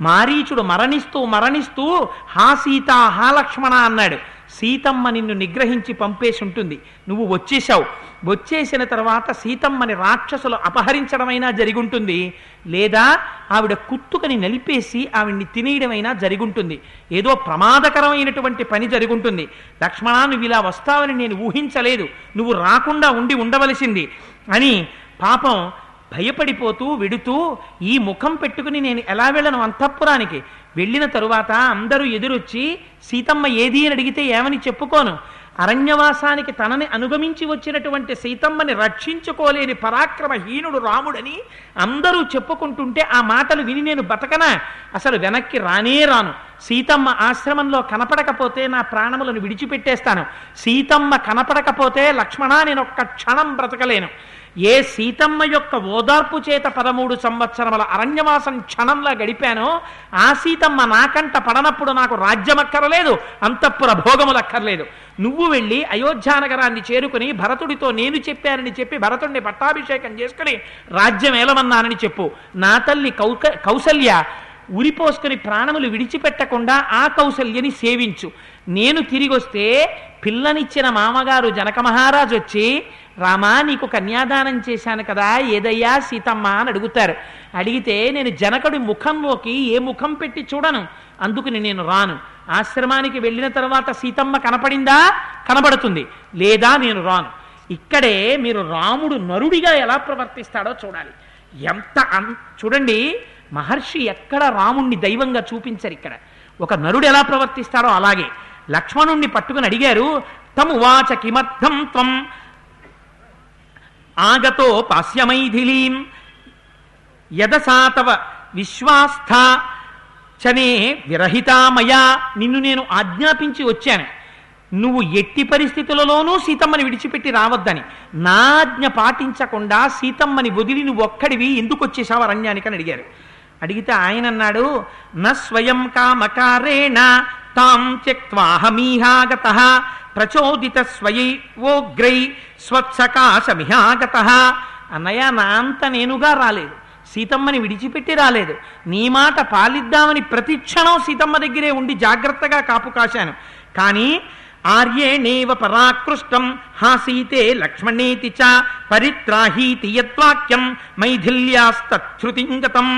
మారీచుడు మరణిస్తూ మరణిస్తూ హా సీత హా లక్ష్మణ అన్నాడు. సీతమ్మ నిన్ను నిగ్రహించి పంపేసి ఉంటుంది నువ్వు వచ్చేసావు వచ్చేసిన తర్వాత సీతమ్మని రాక్షసులు అపహరించడమైనా జరిగుంటుంది. లేదా ఆవిడ కుత్తుకని నలిపేసి ఆవిడ్ని తినేయడమైనా జరిగుంటుంది. ఏదో ప్రమాదకరమైనటువంటి పని జరుగుంటుంది. లక్ష్మణ నువ్వు ఇలా వస్తావని నేను ఊహించలేదు. నువ్వు రాకుండా ఉండి ఉండవలసింది అని పాపం భయపడిపోతూ విడుతూ ఈ ముఖం పెట్టుకుని నేను ఎలా వెళ్ళను అంతఃపురానికి? వెళ్ళిన తరువాత అందరూ ఎదురొచ్చి సీతమ్మ ఏది అని అడిగితే ఏమని చెప్పుకోను? అరణ్యవాసానికి తనని అనుగమించి వచ్చినటువంటి సీతమ్మని రక్షించుకోలేని పరాక్రమహీనుడు రాముడని అందరూ చెప్పుకుంటుంటే ఆ మాటలు విని నేను బతకనా? అసలు వెనక్కి రానే రాను. సీతమ్మ ఆశ్రమంలో కనపడకపోతే నా ప్రాణములను విడిచిపెట్టేస్తాను. సీతమ్మ కనపడకపోతే లక్ష్మణ నేను ఒక్క క్షణం బ్రతకలేను. ఏ సీతమ్మ యొక్క ఓదార్పు చేత పదమూడు సంవత్సరముల అరణ్యవాసం క్షణంలా గడిపానో ఆ సీతమ్మ నాకంట పడనప్పుడు నాకు రాజ్యమక్కరలేదు అంతఃపుర భోగములక్కర్లేదు. నువ్వు వెళ్ళి అయోధ్యానగరాన్ని చేరుకుని భరతుడితో నేను చెప్పానని చెప్పి భరతుడిని పట్టాభిషేకం చేసుకుని రాజ్యం ఏలమన్నానని చెప్పు. నా తల్లి కౌక కౌసల్య ఉరిపోసుకుని ప్రాణములు విడిచిపెట్టకుండా ఆ కౌసల్యని సేవించు. నేను తిరిగి వస్తే పిల్లనిచ్చిన మామగారు జనక మహారాజు వచ్చి రామా నీకు కన్యాదానం చేశాను కదా ఏదయ్యా సీతమ్మ అని అడుగుతారు. అడిగితే నేను జనకుడి ముఖంలోకి ఏ ముఖం పెట్టి చూడను అందుకని నేను రాను. ఆశ్రమానికి వెళ్ళిన తర్వాత సీతమ్మ కనపడిందా? కనబడుతుంది. లేదా నేను రాను. ఇక్కడే మీరు రాముడు నరుడిగా ఎలా ప్రవర్తిస్తాడో చూడాలి. ఎంత అన్ చూడండి మహర్షి ఎక్కడ రాముణ్ణి దైవంగా చూపించరు ఇక్కడ. ఒక నరుడు ఎలా ప్రవర్తిస్తాడో అలాగే. లక్ష్మణుణ్ణి పట్టుకుని అడిగారు తమువాచ కిమర్థం త్వం ఆగతో పాస్యమైథిలీం యదసాతవ విశ్వాస్థ చనే విరహితామయా నిన్ను నేను ఆజ్ఞాపించి వచ్చాను. నువ్వు ఎట్టి పరిస్థితులలోనూ సీతమ్మని విడిచిపెట్టి రావద్దని. నాజ్ఞ పాటించకుండా సీతమ్మని వదిలి నువ్వు ఒక్కడివి. ఎందుకు వచ్చేసావు అరణ్యానికి అని అడిగారు. అడిగితే ఆయన అన్నాడు న స్వయం కామకారేణ తాం త్యక్వాహమీహాగత ప్రచోదిత స్వయైవోగ్రై స్వత్సకాశమిహాగత అన్నయ్య నా అంత నేనుగా రాలేదు. సీతమ్మని విడిచిపెట్టి రాలేదు. నీ మాట పాలిద్దామని ప్రతిక్షణం సీతమ్మ దగ్గరే ఉండి జాగ్రత్తగా కాపు కాశాను. కానీ ఆర్యేణేవ పరాకృష్టం హాసీతే లక్ష్మణేతి చ పరిత్రాహీతి యద్వాక్యం మైథిల్యాస్తృతింగతం.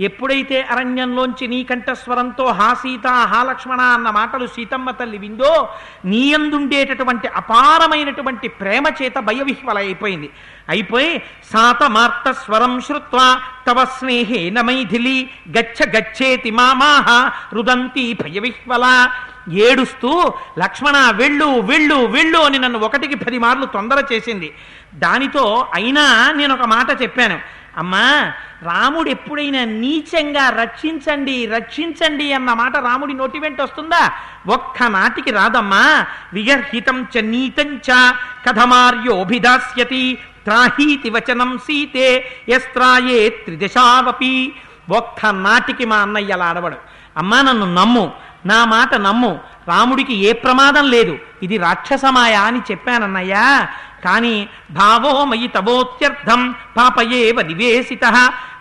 ఎప్పుడైతే అరణ్యంలోంచి నీ కంఠస్వరంతో హా సీత హా లక్ష్మణ అన్న మాటలు సీతమ్మ తల్లి విందో నీయందుండేటటువంటి అపారమైనటువంటి ప్రేమ చేత భయవిహ్వల అయిపోయింది అయిపోయి సాతమార్త స్వరం శ్రుత్వా తవ స్నేహేన మైథిలి గచ్చ గచ్చేతి మామాహ రుదంతి భయవిహ్వల. ఏడుస్తూ లక్ష్మణ వెళ్ళు వెళ్ళు వెళ్ళు అని నన్ను ఒకటికి పది మార్లు తొందర చేసింది. దానితో అయినా నేను ఒక మాట చెప్పాను. అమ్మా రాముడు ఎప్పుడైనా నీచంగా రక్షించండి రక్షించండి అన్న మాట రాముడి నోటి వెంట వస్తుందా? ఒక్క నాటికి రాదమ్మా. విగర్హితం చ నీతం చ కథమార్యోభిదాస్యతి. త్రాహీతి వచనం సీతే ఎస్త్రాయే త్రిదశావపి. ఒక్క నాటికి మా అన్నయ్య అలా అడవడు అమ్మా నన్ను నమ్ము. నా మాట నమ్ము. రాముడికి ఏ ప్రమాదం లేదు. ఇది రాక్షసమాయ అని చెప్పానన్నయ్యా. కానీ భావో మయి తవోత్యర్థం పాపయేవ నివేశిత.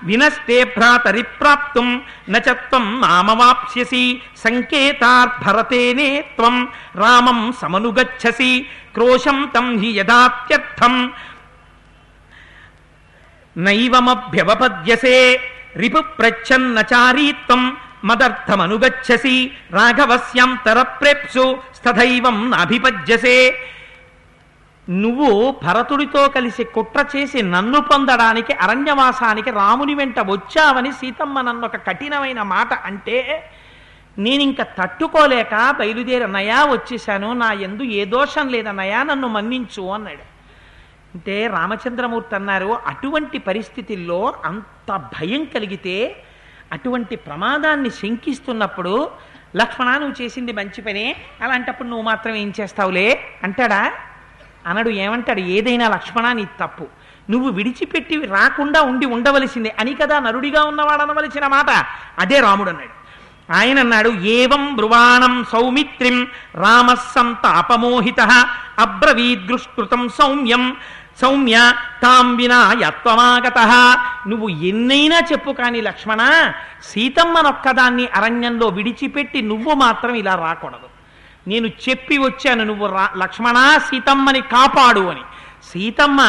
వినస్తే భ్రాతరి ప్రాప్తుం నచత్వం మామవాప్స్యసి సంకేతార్భరతేనే త్వం రామం సమనుగచ్చసి క్రోశం తం హి యథాత్యర్థం. నైవమభ్యవపద్యసే రిపు ప్రచ్ఛన్నచారీత్వం మదర్థమనుగచ్చసి రాఘవస్యంతర ప్రేప్సు స్థైవం నాభిపజ్యసే నువ్వు భరతుడితో కలిసి కుట్ర చేసి నన్ను పొందడానికి అరణ్యవాసానికి రాముని వెంట వచ్చావని సీతమ్మ నన్ను ఒక కఠినమైన మాట అంటే నేను ఇంకా తట్టుకోలేక బయలుదేరన్నయ్యా వచ్చేశాను. నా ఎందు ఏ దోషం లేదన్నయా నన్ను మన్నించు అన్నాడు. అంటే రామచంద్రమూర్తి అన్నారు అటువంటి పరిస్థితుల్లో అంత భయం కలిగితే అటువంటి ప్రమాదాన్ని శంకిస్తున్నప్పుడు లక్ష్మణ నువ్వు చేసింది మంచి పనే అలాంటప్పుడు నువ్వు మాత్రం ఏం చేస్తావులే? అంటాడా? అనడు ఏమంటాడు ఏదైనా లక్ష్మణ నీ తప్పు. నువ్వు విడిచిపెట్టి రాకుండా ఉండి ఉండవలసిందే. అని కదా నరుడిగా ఉన్నవాడు అనవలసిన మాట. అదే రాముడు అన్నాడు. ఆయన అన్నాడు ఏవం బ్రువాణం సౌమిత్రిం రామస్సంతాపమోహిత అబ్రవీదృష్కృతం సౌమ్యం. సౌమ్య తాం వినా యత్వమాగత. నువ్వు ఎన్నైనా చెప్పు కాని లక్ష్మణ సీతమ్మనొక్కదాన్ని అరణ్యంలో విడిచిపెట్టి నువ్వు మాత్రం ఇలా రాకూడదు. నేను చెప్పి వచ్చాను నువ్వు రా లక్ష్మణ సీతమ్మని కాపాడు అని. సీతమ్మ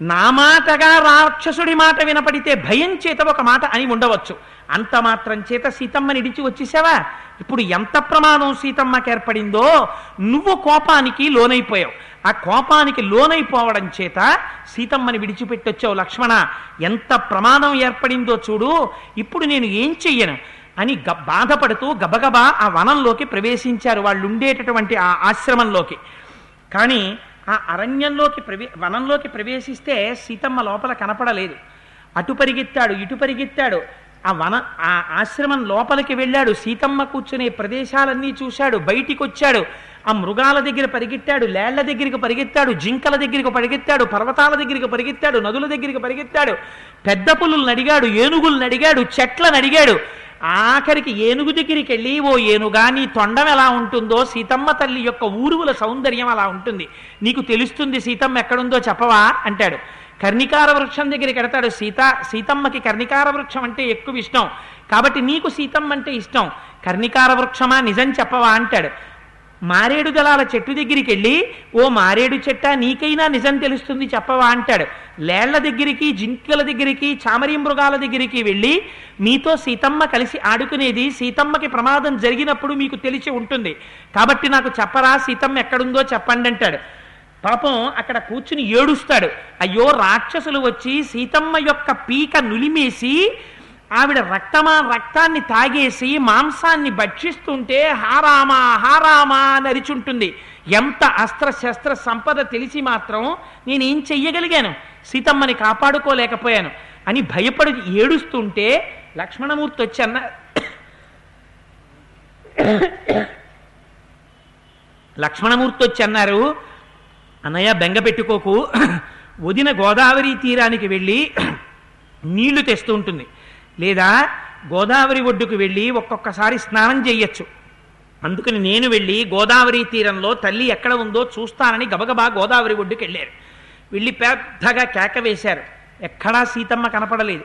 నా మాటగా రాక్షసుడి మాట వినపడితే భయం చేత ఒక మాట అని ఉండవచ్చు. అంత మాత్రం చేత సీతమ్మని ఇడిచి వచ్చేసావా? ఇప్పుడు ఎంత ప్రమాదం సీతమ్మకి ఏర్పడిందో నువ్వు కోపానికి లోనైపోయావు. ఆ కోపానికి లోనైపోవడం చేత సీతమ్మని విడిచిపెట్టొచ్చావు లక్ష్మణ. ఎంత ప్రమాదం ఏర్పడిందో చూడు. ఇప్పుడు నేను ఏం చెయ్యను? అని గ- బాధపడుతూ గబగబా ఆ వనంలోకి ప్రవేశించారు వాళ్ళు ఉండేటటువంటి ఆ ఆశ్రమంలోకి. కానీ ఆ అరణ్యంలోకి ప్రవే వనంలోకి ప్రవేశిస్తే సీతమ్మ లోపల కనపడలేదు. అటు పరిగెత్తాడు ఇటు పరిగెత్తాడు. ఆ వన ఆ ఆశ్రమం లోపలికి వెళ్ళాడు. సీతమ్మ కూర్చునే ప్రదేశాలన్నీ చూశాడు. బయటికి వచ్చాడు ఆ మృగాల దగ్గర పరిగెత్తాడు లేళ్ళ దగ్గరికి పరిగెత్తాడు జింకల దగ్గరికి పరిగెత్తాడు పర్వతాల దగ్గరికి పరిగెత్తాడు నదుల దగ్గరికి పరిగెత్తాడు. పెద్ద పులులను అడిగాడు ఏనుగులను అడిగాడు చెట్లను అడిగాడు. ఆఖరికి ఏనుగు దగ్గరికి వెళ్ళి ఓ ఏనుగా నీ తొండం ఎలా ఉంటుందో సీతమ్మ తల్లి యొక్క ఊరువుల సౌందర్యం అలా ఉంటుంది. నీకు తెలుస్తుంది సీతమ్మ ఎక్కడుందో చెప్పవా? అంటాడు. కర్ణికార వృక్షం దగ్గరికి వెడతాడు సీత సీతమ్మకి కర్ణికార వృక్షం అంటే ఎక్కువ ఇష్టం. కాబట్టి నీకు సీతమ్మ అంటే ఇష్టం. కర్ణికార వృక్షమా? నిజం చెప్పవా? అంటాడు. మారేడు దళాల చెట్టు దగ్గరికి వెళ్ళి ఓ మారేడు చెట్ట నీకైనా నిజం తెలుస్తుంది చెప్పవా అంటాడు. లేళ్ళ దగ్గరికి జింకల దగ్గరికి చామరి మృగాల దగ్గరికి వెళ్ళి మీతో సీతమ్మ కలిసి ఆడుకునేది సీతమ్మకి ప్రమాదం జరిగినప్పుడు మీకు తెలిసి ఉంటుంది. కాబట్టి నాకు చెప్పరా సీతమ్మ ఎక్కడుందో చెప్పండి అంటాడు. పాపం అక్కడ కూర్చుని ఏడుస్తాడు. అయ్యో రాక్షసులు వచ్చి సీతమ్మ యొక్క పీక నులిమేసి ఆవిడ రక్తమా రక్తాన్ని తాగేసి మాంసాన్ని భక్షిస్తుంటే హారామా హారామా నరిచుంటుంది ఎంత అస్త్ర శస్త్ర సంపద తెలిసి మాత్రం నేనేం చెయ్యగలిగాను? సీతమ్మని కాపాడుకోలేకపోయాను. అని భయపడి ఏడుస్తుంటే లక్ష్మణమూర్తి వచ్చి అన్న లక్ష్మణమూర్తి వచ్చి అన్నారు అన్నయ్య బెంగ పెట్టుకోకు. వదిన గోదావరి తీరానికి వెళ్ళి నీళ్ళు తెస్తూ ఉంటుంది. లేదా గోదావరి ఒడ్డుకు వెళ్ళి ఒక్కొక్కసారి స్నానం చేయొచ్చు. అందుకని నేను వెళ్ళి గోదావరి తీరంలో తల్లి ఎక్కడ ఉందో చూస్తానని గబగబా గోదావరి ఒడ్డుకు వెళ్ళారు. వెళ్ళి పెద్దగా కేక వేశారు. ఎక్కడా సీతమ్మ కనపడలేదు.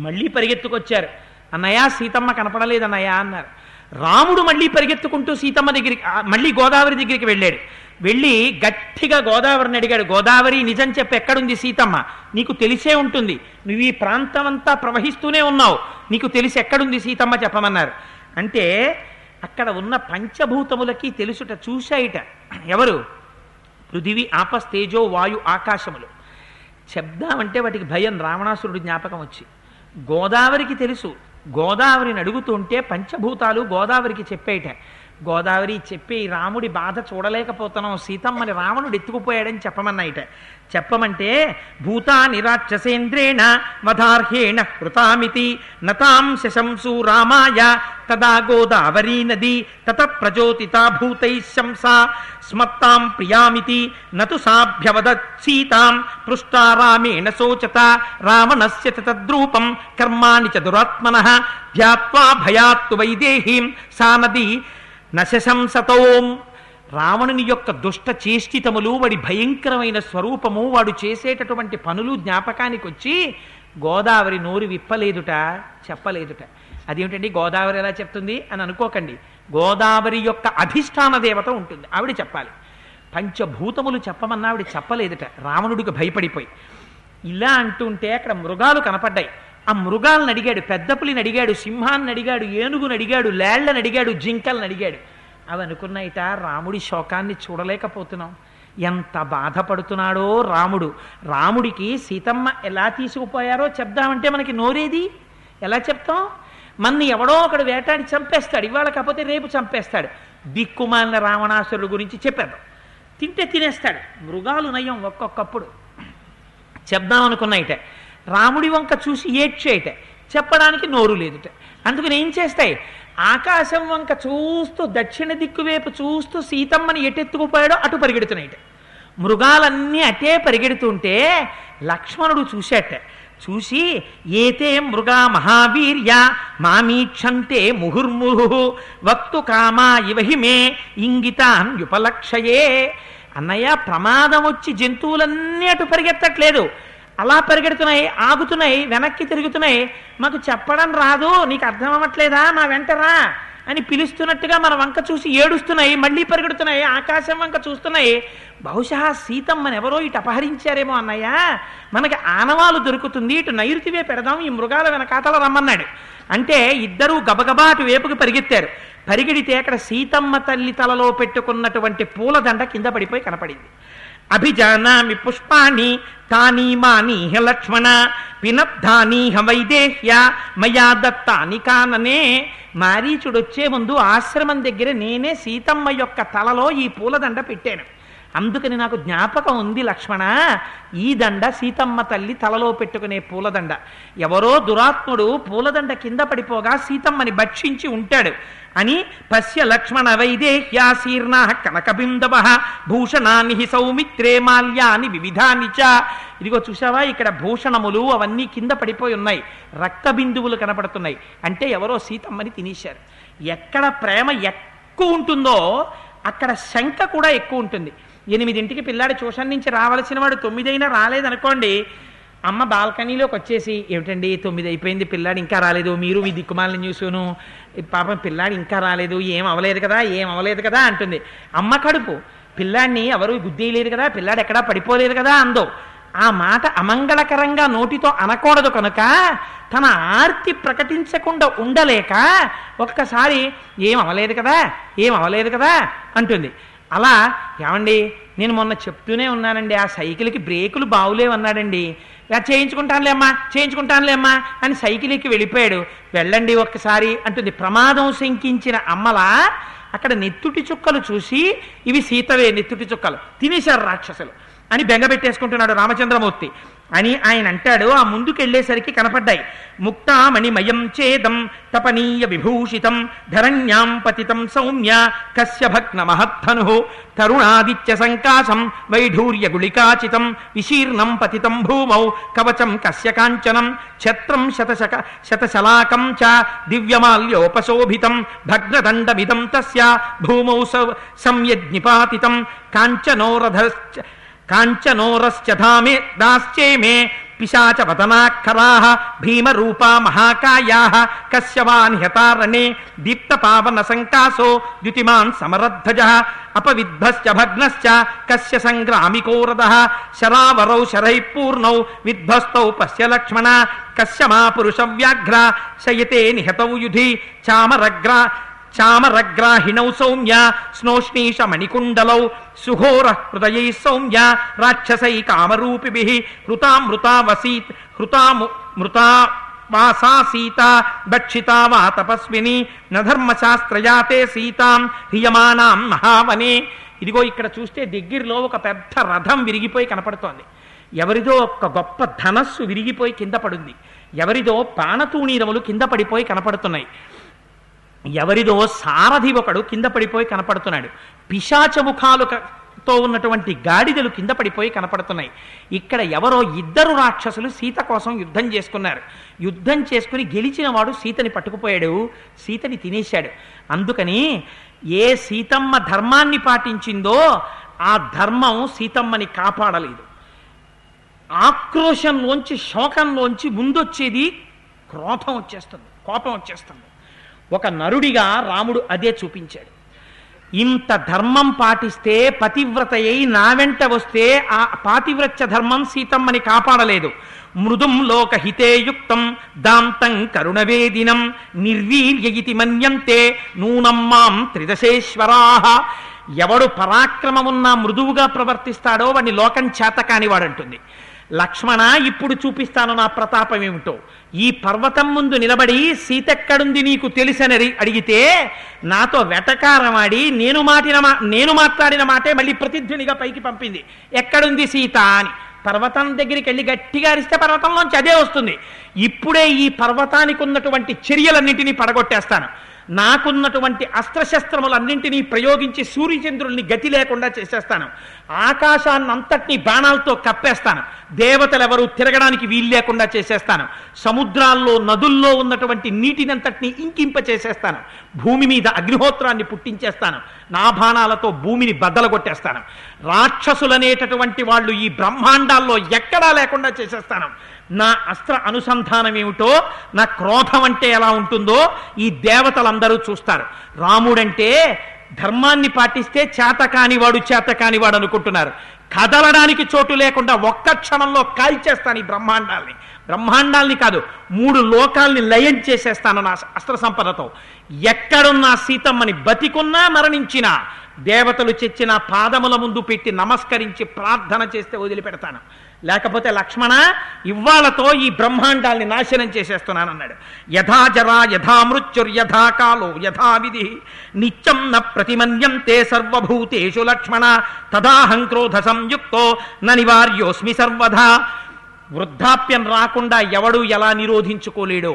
మళ్ళీ పరిగెత్తుకొచ్చారు. అన్నయ్య సీతమ్మ కనపడలేదు అన్నయ్య అన్నారు. రాముడు మళ్ళీ పరిగెత్తుకుంటూ సీతమ్మ దగ్గరికి మళ్ళీ గోదావరి దగ్గరికి వెళ్ళాడు. వెళ్ళి గట్టిగా గోదావరిని అడిగాడు గోదావరి నిజం చెప్పి ఎక్కడుంది సీతమ్మ? నీకు తెలిసే ఉంటుంది. నువ్వు ఈ ప్రాంతం అంతా ప్రవహిస్తూనే ఉన్నావు. నీకు తెలిసి ఎక్కడుంది సీతమ్మ? చెప్పమన్నారు. అంటే అక్కడ ఉన్న పంచభూతములకి తెలుసుట చూశాయిట. ఎవరు? పృథివీ ఆపస్ తేజో వాయు ఆకాశములు. చెప్దామంటే వాటికి భయం రావణాసురుడు జ్ఞాపకం వచ్చి. గోదావరికి తెలుసు గోదావరిని అడుగుతుంటే పంచభూతాలు గోదావరికి చెప్పేయట గోదావరి చెప్పి రాముడి బాధ చూడలేకపోతున్నాం సీతమ్మని రావణుడు ఎత్తుకుపోయాడని చెప్పమన్నాయిట. చెప్పమంటే భూతాని రాక్షసేంద్రేణ వధార్హేణ కృతామితి నతాం శశంసు రామాయ తదా గోదావరీ నది తత ప్రచోదితా భూతై శంసా స్మత్తాం ప్రియామితి నతు సాభ్యవదత్ సీతాం పృష్టా రామేణ శోచత రావణస్య తద్రూపం కర్మాణి చ దురాత్మన ధ్యాత్వా భయాత్తు వైదేహీం సా నది నశశంసతోం. రావణుని యొక్క దుష్ట చేష్టితములు వాడి భయంకరమైన స్వరూపము వాడు చేసేటటువంటి పనులు జ్ఞాపకానికి వచ్చి గోదావరి నోరు విప్పలేదుట చెప్పలేదుట. అదేమిటండి? గోదావరి ఎలా చెప్తుంది? అని అనుకోకండి. గోదావరి యొక్క అధిష్టాన దేవత ఉంటుంది. ఆవిడ చెప్పాలి. పంచభూతములు చెప్పమన్నా ఆవిడ చెప్పలేదుట. రావణుడికి భయపడిపోయి. ఇలా అంటుంటే అక్కడ మృగాలు కనపడ్డాయి. ఆ మృగాలను అడిగాడు పెద్ద పులిని అడిగాడు సింహాన్ని అడిగాడు ఏనుగుని అడిగాడు లేళ్ళను అడిగాడు జింకల్ని అడిగాడు. అవి అనుకున్నాయిట రాముడి శోకాన్ని చూడలేకపోతున్నాం. ఎంత బాధపడుతున్నాడో రాముడు. రాముడికి సీతమ్మ ఎలా తీసుకుపోయారో చెప్దామంటే మనకి నోరేది? ఎలా చెప్తాం? మన్ని ఎవడో ఒకడు వేటాడి చంపేస్తాడు ఇవాళ కాకపోతే రేపు చంపేస్తాడు. దిక్కుమాలిన రావణాసురుడు గురించి చెప్పేద్దాం తింటే తినేస్తాడు. మృగాలు నయం ఒక్కొక్కప్పుడు. చెప్దాం అనుకున్నాయిట. రాముడి వంక చూసి ఏడ్చేయట. చెప్పడానికి నోరు లేదుట. అందుకని ఏం చేస్తాయి? ఆకాశం వంక చూస్తూ దక్షిణ దిక్కు వైపు చూస్తూ సీతమ్మని ఎటెత్తుకుపోయాడో అటు పరిగెడుతున్నాయిట. మృగాలన్నీ అటే పరిగెడుతుంటే లక్ష్మణుడు చూశాట చూసి ఏతే మృగా మహావీర్య మామీక్షంతే ముహుర్ముహు వక్తు కామా ఇవహి మే ఇంగితాన్ యుపలక్షయే అన్నయ్య ప్రమాదం వచ్చి జంతువులన్నీ అటు పరిగెత్తట్లేదు. అలా పరిగెడుతున్నాయి ఆగుతున్నాయి వెనక్కి తిరుగుతున్నాయి. మాకు చెప్పడం రాదు నీకు అర్థం అవ్వట్లేదా? మా వెంటరా అని పిలుస్తున్నట్టుగా మన వంక చూసి ఏడుస్తున్నాయి మళ్ళీ పరిగెడుతున్నాయి ఆకాశం వంక చూస్తున్నాయి. బహుశా సీతమ్మని ఎవరో ఇటు అపహరించారేమో అన్నయ్య. మనకి ఆనవాలు దొరుకుతుంది ఇటు నైరుతివే పెడదాం ఈ మృగాల వెనకాతల రమ్మన్నాడు. అంటే ఇద్దరూ గబగబా అటు వేపుకి పరిగెత్తారు. పరిగెడితే అక్కడ సీతమ్మ తల్లి తలలో పెట్టుకున్నటువంటి పూలదండ కింద పడిపోయి కనపడింది. అభిజానామి పుష్పాణి తాని మానీహ లక్ష్మణ పినబ్ధానీహ వైదేహ్య మయా దత్తాని కాననే. మారీచుడొచ్చే ముందు ఆశ్రమం దగ్గర నేనే సీతమ్మ యొక్క తలలో ఈ పూలదండ పెట్టాను. అందుకని నాకు జ్ఞాపకం ఉంది లక్ష్మణ ఈ దండ సీతమ్మ తల్లి తలలో పెట్టుకునే పూలదండ. ఎవరో దురాత్ముడు పూలదండ కింద పడిపోగా సీతమ్మని భక్షించి ఉంటాడు. అని పశ్య లక్ష్మణ వైదేహ్యాశీర్ణ కనకబిందవ భూషణాన్ని హి సౌమిత్రే మాల్యాని వివిధాని చ. ఇదిగో చూసావా ఇక్కడ భూషణములు అవన్నీ కింద పడిపోయి ఉన్నాయి. రక్త బిందువులు కనపడుతున్నాయి. అంటే ఎవరో సీతమ్మని తినేశారు. ఎక్కడ ప్రేమ ఎక్కువ ఉంటుందో అక్కడ శంక కూడా ఎక్కువ ఉంటుంది. ఎనిమిదింటికి పిల్లాడి ట్యూషన్ నుంచి రావలసిన వాడు తొమ్మిదైనా రాలేదనుకోండి అమ్మ బాల్కనీలోకి వచ్చేసి ఏమిటండి తొమ్మిది అయిపోయింది పిల్లాడు ఇంకా రాలేదు మీరు మీ దిక్కుమాలని చూసును పాపం పిల్లాడు ఇంకా రాలేదు ఏం అవలేదు కదా ఏం అవలేదు కదా అంటుంది. అమ్మ కడుపు పిల్లాడిని ఎవరు గుద్దేయలేదు కదా పిల్లాడు ఎక్కడా పడిపోలేదు కదా అందో. ఆ మాట అమంగళకరంగా నోటితో అనకూడదు కనుక తన ఆర్తి ప్రకటించకుండా ఉండలేక ఒక్కసారి ఏం అవలేదు కదా ఏం అవలేదు కదా అంటుంది. అలా ఏమండి నేను మొన్న చెప్తూనే ఉన్నానండి ఆ సైకిల్కి బ్రేకులు బావులేవన్నాడండి చేయించుకుంటానులేమ్మా చేయించుకుంటానులే అమ్మా అమ్మా అని సైకిల్ ఎక్కి వెళ్ళిపోయాడు. వెళ్ళండి ఒక్కసారి అంటుంది. ప్రమాదం శంకించిన అమ్మలా అక్కడ నెత్తుటి చుక్కలు చూసి ఇవి సీతవే నెత్తుటి చుక్కలు తినేశారు రాక్షసులు అని బెంగ పెట్టేసుకుంటున్నాడు రామచంద్రమూర్తి. అని ఆయన అంటాడు. ఆ ముందుకెళ్ళేసరికి కనపడ్డాయి. ముక్తామణిమయం చేదం తపనీయ విభూషితం ధరణ్యాం పతితం సౌమ్య కస్య భగ్న మహద్ధను తరుణాదిత్య సంకాశం వైఢూర్య గుళికాచితం విశీర్ణం పతితం భూమౌ కవచం కస్య కాంచనం ఛత్రం శతశక శతశలాకం చ దివ్యమాల్యోపశోభితం భగ్నదండమిదం తస్య భూమౌ సంయజ్ఞిపాతితం కాంచనోరథ కాంచనోరశ్చ ధామే దాశ్చేమే పిశాచవదనాఖరా భీమరూపా మహాకాయా కశ్యవాన్ వా నిహతారణే దీప్తపావన సంకాసో ద్యుతిమాన్ సమరద్ధజ అపవిద్భశ్చ భగ్నశ్చ కశ్య సంగ్రామికోరద శరావరౌ శరై పూర్ణౌ విధ్వస్తౌ పశ్య లక్ష్మణ కశ్య మా పురుష వ్యాఘ్ర శయతే నిహతౌ యుధి చామరగ్ర చామరగ్రాహిణౌ సౌమ్య స్నోష్ణీష మణికుండలౌ సుఘోర హృదయై సౌమ్య రాక్షసై కామరూపిభి హృతామృతావసీత్ హృతాము మృతా వాసా సీత దక్షితా వా తపస్విని నధర్మశాస్త్రయాతే సీతాం హ్రియమానాం మహావనే. ఇదిగో ఇక్కడ చూస్తే దగ్గరలో ఒక పెద్ద రథం విరిగిపోయి కనపడుతోంది. ఎవరిదో ఒక గొప్ప ధనస్సు విరిగిపోయి కింద పడింది. ఎవరిదో పానతూణీరములు కింద పడిపోయి కనపడుతున్నాయి. ఎవరిదో సారథి ఒకడు కింద పడిపోయి కనపడుతున్నాడు. పిశాచ ముఖాలు తో ఉన్నటువంటి గాడిదలు కింద పడిపోయి కనపడుతున్నాయి. ఇక్కడ ఎవరో ఇద్దరు రాక్షసులు సీత కోసం యుద్ధం చేసుకున్నారు. యుద్ధం చేసుకుని గెలిచిన వాడు సీతని పట్టుకుపోయాడు. సీతని తినేశాడు. అందుకని ఏ సీతమ్మ ధర్మాన్ని పాటించిందో ఆ ధర్మం సీతమ్మని కాపాడలేదు. ఆక్రోశంలోంచి శోకంలోంచి ముందొచ్చేది క్రోధం వచ్చేస్తుంది కోపం వచ్చేస్తుంది. ఒక నరుడిగా రాముడు అదే చూపించాడు. ఇంత ధర్మం పాటిస్తే పతివ్రత అయి నా వెంట వస్తే ఆ పాతివ్రత్య ధర్మం సీతమ్మని కాపాడలేదు. మృదుం లోకహితేయుక్తం దాంతం కరుణవేదినం నిర్వీర్య ఇతి మన్యంతే నూనమ్మాం త్రిదశేశ్వరాహ ఎవడు పరాక్రమమున్న మృదువుగా ప్రవర్తిస్తాడో వాడిని లోకం చేత వాడంటుంది లక్ష్మణ ఇప్పుడు చూపిస్తాను నా ప్రతాపం ఏమిటో. ఈ పర్వతం ముందు నిలబడి సీతెక్కడుంది నీకు తెలిసని అడిగితే నాతో వెటకారమాడి నేను మాటిన మా నేను మాట్లాడిన మాటే మళ్ళీ ప్రతిధ్వనిగా పైకి పంపింది. ఎక్కడుంది సీత అని. పర్వతం దగ్గరికి వెళ్ళి గట్టిగా అరిస్తే పర్వతంలోంచి అదే వస్తుంది. ఇప్పుడే ఈ పర్వతానికి ఉన్నటువంటి చర్యలన్నింటినీ పడగొట్టేస్తాను. నాకున్నటువంటి అస్త్రశస్త్రములన్నింటినీ ప్రయోగించి సూర్యచంద్రుల్ని గతి లేకుండా చేసేస్తాను. ఆకాశాన్నంతటినీ బాణాలతో కప్పేస్తాను. దేవతలెవరూ తిరగడానికి వీలు లేకుండా చేసేస్తాను. సముద్రాల్లో నదుల్లో ఉన్నటువంటి నీటినంతటినీ ఇంకింప చేసేస్తాను. భూమి మీద అగ్నిహోత్రాన్ని పుట్టించేస్తాను. నా బాణాలతో భూమిని బద్దలగొట్టేస్తాను. రాక్షసులనేటటువంటి వాళ్ళు ఈ బ్రహ్మాండాల్లో ఎక్కడా లేకుండా చేసేస్తాను. నా అస్త్ర అనుసంధానం ఏమిటో నా క్రోధం అంటే ఎలా ఉంటుందో ఈ దేవతలందరూ చూస్తారు. రాముడంటే ధర్మాన్ని పాటిస్తే చేత కానివాడు చేత కానివాడు అనుకుంటున్నారు. కదలడానికి చోటు లేకుండా ఒక్క క్షణంలో కాల్చేస్తాను ఈ బ్రహ్మాండాల్ని. బ్రహ్మాండాల్ని కాదు మూడు లోకాల్ని లయం చేసేస్తాను నా అస్త్ర సంపదతో. ఎక్కడున్నా సీతమ్మని బతికున్నా మరణించినా దేవతలు చెచ్చిన పాదముల ముందు పెట్టి నమస్కరించి ప్రార్థన చేస్తే వదిలిపెడతాను. లేకపోతే లక్ష్మణ ఇవ్వాలతో ఈ బ్రహ్మాండాల్ని నాశనం చేసేస్తున్నానన్నాడు. యథా జరా యథా మృత్యుర్ యథా కాలో యథా విధి నిత్యం న ప్రతిమన్యం తే సర్వభూతేషు లక్ష్మణ తదాహం క్రోధ సంయుక్తో న నివార్యోస్మి సర్వధా వృద్ధాప్యం రాకుండా ఎవడు ఎలా నిరోధించుకోలేడో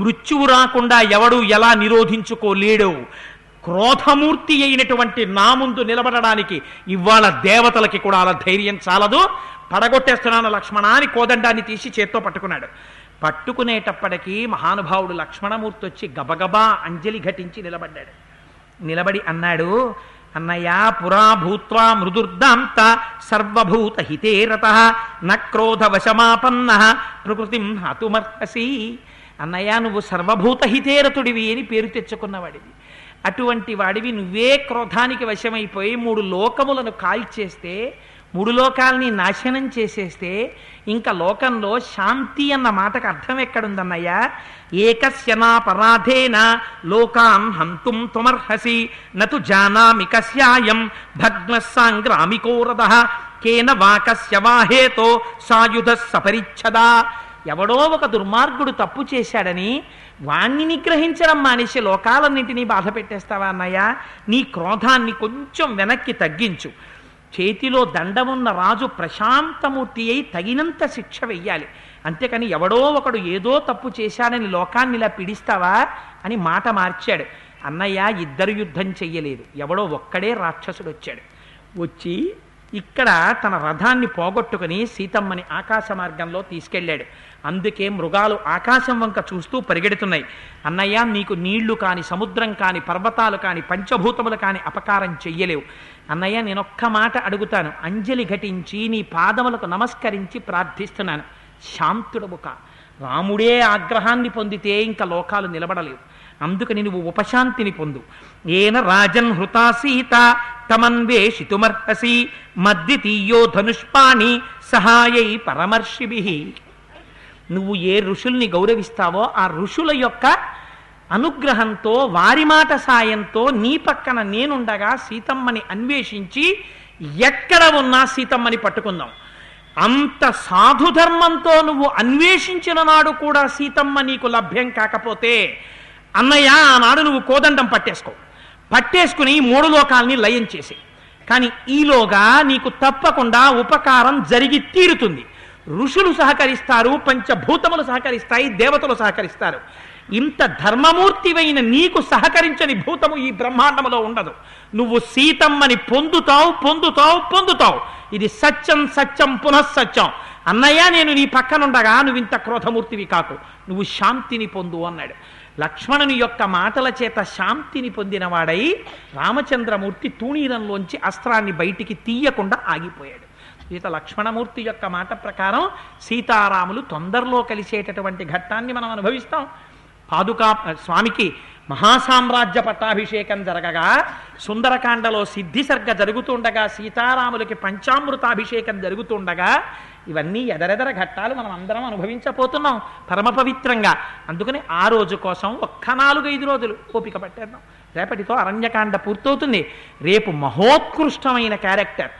మృత్యువు రాకుండా ఎవడు ఎలా నిరోధించుకోలేడో క్రోధమూర్తి అయినటువంటి నా ముందు నిలబడడానికి ఇవాళ దేవతలకి కూడా అలా ధైర్యం చాలదు. పడగొట్టేస్తున్నాను లక్ష్మణ అని కోదండాన్ని తీసి చేత్తో పట్టుకున్నాడు. పట్టుకునేటప్పటికీ మహానుభావుడు లక్ష్మణమూర్తి వచ్చి గబగబా అంజలి ఘటించి నిలబడ్డాడు. నిలబడి అన్నాడు అన్నయ్య పురా భూత్వా మృదుర్దాంత సర్వభూత హితేరత నక్రోధ వశమాపన్న ప్రకృతిం హతుమర్హసి అన్నయ్య నువ్వు సర్వభూత హితేరతుడివి అని పేరు తెచ్చుకున్నవాడివి. అటువంటి వాడివి నువ్వే క్రోధానికి వశమైపోయి మూడు లోకములను కాల్చేస్తే మూడు లోకాలని నాశనం చేసేస్తే ఇంకా లోకంలో శాంతి అన్న మాటకు అర్థం ఎక్కడుందన్నయ్యా? ఏకస్యనా పరాధేన లోకాం హంతుం త్వమర్హసి నతు జానామి కస్యాయం భగ్న సాంగ్రామికోరద కేన వాకస్య వాహేతో సాయుధ సపరిచ్ఛదా. ఎవడో ఒక దుర్మార్గుడు తప్పు చేశాడని వాణ్ణి నిగ్రహించడం మానేసి లోకాలన్నింటినీ బాధ పెట్టేస్తావా అన్నయ్య? నీ క్రోధాన్ని కొంచెం వెనక్కి తగ్గించు. చేతిలో దండమున్న రాజు ప్రశాంతమూర్తి అయి తగినంత శిక్ష వెయ్యాలి. అంతేకాని ఎవడో ఒకడు ఏదో తప్పు చేశాడని లోకాన్ని ఇలా పిడిస్తావా అని మాట మార్చాడు. అన్నయ్య ఇద్దరు యుద్ధం చెయ్యలేదు. ఎవడో ఒక్కడే రాక్షసుడు వచ్చాడు వచ్చి ఇక్కడ తన రథాన్ని పోగొట్టుకుని సీతమ్మని ఆకాశ మార్గంలో తీసుకెళ్ళాడు. అందుకే మృగాలు ఆకాశం వంక చూస్తూ పరిగెడుతున్నాయి. అన్నయ్య నీకు నీళ్ళు కాని సముద్రం కాని పర్వతాలు కాని పంచభూతములు కాని అపకారం చెయ్యలేవు. అన్నయ్య నేనొక్క మాట అడుగుతాను. అంజలి ఘటించి నీ పాదములకు నమస్కరించి ప్రార్థిస్తున్నాను. శాంతుడముక రాముడే ఆగ్రహాన్ని పొందితే ఇంకా లోకాలు నిలబడలేవు. అందుకని నువ్వు ఉపశాంతిని పొందు. ఏన రాజన్ హృతా సీత తమన్వేషితుమర్హసి మద్వితీయో ధనుష్పాణి సహాయై పరమర్షిభి. నువ్వు ఏ ఋషుల్ని గౌరవిస్తావో ఆ ఋషుల యొక్క అనుగ్రహంతో వారి మాట సాయంతో నీ పక్కన నేనుండగా సీతమ్మని అన్వేషించి ఎక్కడ ఉన్నా సీతమ్మని పట్టుకుందాం. అంత సాధుధర్మంతో నువ్వు అన్వేషించిన నాడు కూడా సీతమ్మ నీకు లభ్యం కాకపోతే అన్నయ్య ఆనాడు నువ్వు కోదండం పట్టేసుకో. పట్టేసుకుని మూడు లోకాలని లయం చేసి. కానీ ఈలోగా నీకు తప్పకుండా ఉపకారం జరిగి తీరుతుంది. ఋషులు సహకరిస్తారు పంచభూతములు సహకరిస్తాయి దేవతలు సహకరిస్తారు. ఇంత ధర్మమూర్తివైన నీకు సహకరించని భూతము ఈ బ్రహ్మాండములో ఉండదు. నువ్వు సీతమ్మని పొందుతావు పొందుతావు పొందుతావు. ఇది సత్యం సత్యం పునఃసత్యం అన్నయ్య నేను నీ పక్కనుండగా నువ్వు ఇంత క్రోధమూర్తివి కాకు. నువ్వు శాంతిని పొందు అన్నాడు. లక్ష్మణుని యొక్క మాటల చేత శాంతిని పొందినవాడై రామచంద్రమూర్తి తూణీరంలోంచి అస్త్రాన్ని బయటికి తీయకుండా ఆగిపోయాడు. సీత లక్ష్మణమూర్తి యొక్క మాట ప్రకారం సీతారాములు తొందరలో కలిసేటటువంటి ఘట్టాన్ని మనం అనుభవిస్తాం. పాదుకా స్వామికి మహాసామ్రాజ్య పట్టాభిషేకం జరగగా సుందరకాండలో సిద్ధి సర్గ జరుగుతుండగా సీతారాములకి పంచామృతాభిషేకం జరుగుతుండగా ఇవన్నీ ఎదరెదర ఘట్టాలు మనం అందరం అనుభవించబోతున్నాం పరమ పవిత్రంగా. అందుకని ఆ రోజు కోసం ఒక్క నాలుగైదు రోజులు ఓపిక పట్టేద్దాం. రేపటితో అరణ్యకాండ పూర్తవుతుంది. రేపు మహోత్కృష్టమైన క్యారెక్టర్.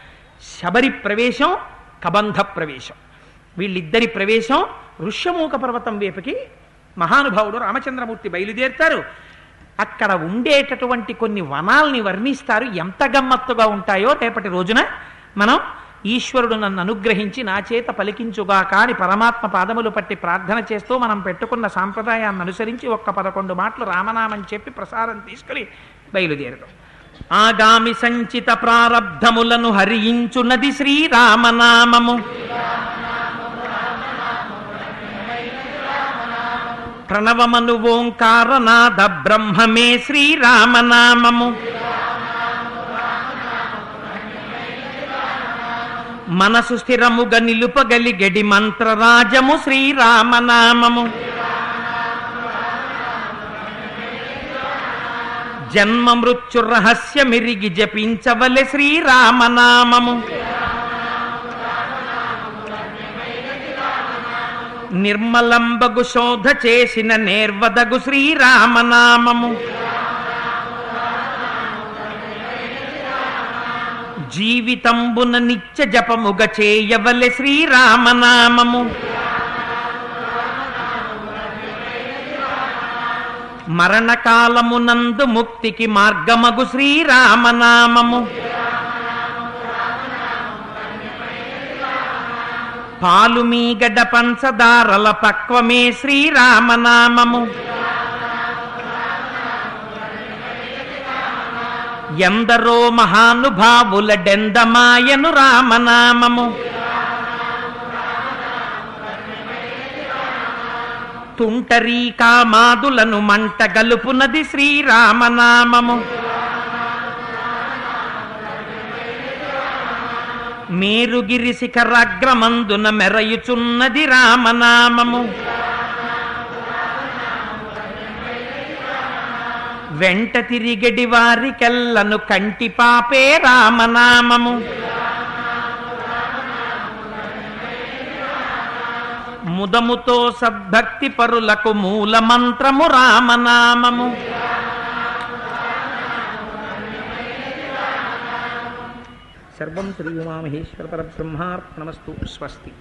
శబరి ప్రవేశం కబంధ ప్రవేశం. వీళ్ళిద్దరి ప్రవేశం ఋష్యమూక పర్వతం వైపుకి మహానుభావుడు రామచంద్రమూర్తి బయలుదేరుతారు. అక్కడ ఉండేటటువంటి కొన్ని వనాల్ని వర్ణిస్తారు. ఎంత గమ్మత్తుగా ఉంటాయో రేపటి రోజున మనం ఈశ్వరుడు నన్ను అనుగ్రహించి నా చేత పలికించుగా కాని పరమాత్మ పాదములు పట్టి ప్రార్థన చేస్తూ మనం పెట్టుకున్న సాంప్రదాయాన్ని అనుసరించి ఒక్క పదకొండు మాటలు రామనామని చెప్పి ప్రసారం తీసుకుని బయలుదేరడం. ఆగామి సంచిత ప్రారబ్ధములను హరించున్నది శ్రీరామనామము. ప్రణవమను ఓంకారనాథ బ్రహ్మమే శ్రీరామనామము. మనసు స్థిరముగా నిలుపగలిగడి మంత్రరాజము శ్రీరామనామము. జన్మ మృత్యు రహస్యమిరిగి జపించవలె శ్రీరామనామము. నిర్మలంబగు శోధ చేసిన నేర్వదగు శ్రీరామనామము. జీవితంబున నిత్య జపముగ చేయవలె శ్రీరామనామము. మరణకాలమునందు ముక్తికి మార్గమగు శ్రీరామనామము. పాలు మీగడ పంచదారల పక్వమే శ్రీరామనామము. ఎందరో మహానుభావుల డెందమాయను రామనామము. తుంటరీ కామాదులను మంట గలుపునది శ్రీరామనామము. మేరుగిరి శిఖరాగ్రమందున మెరయుచున్నది రామనామము. వెంట తిరిగడి వారికెల్లను కంటి పాపే రామనామము. ముదముతో సద్భక్తి పరులకు మూల మంత్రము రామనామము. సర్వం శ్రీ ఉమామహేశ్వర పరబ్రహ్మార్పణమస్తు. స్వస్తి.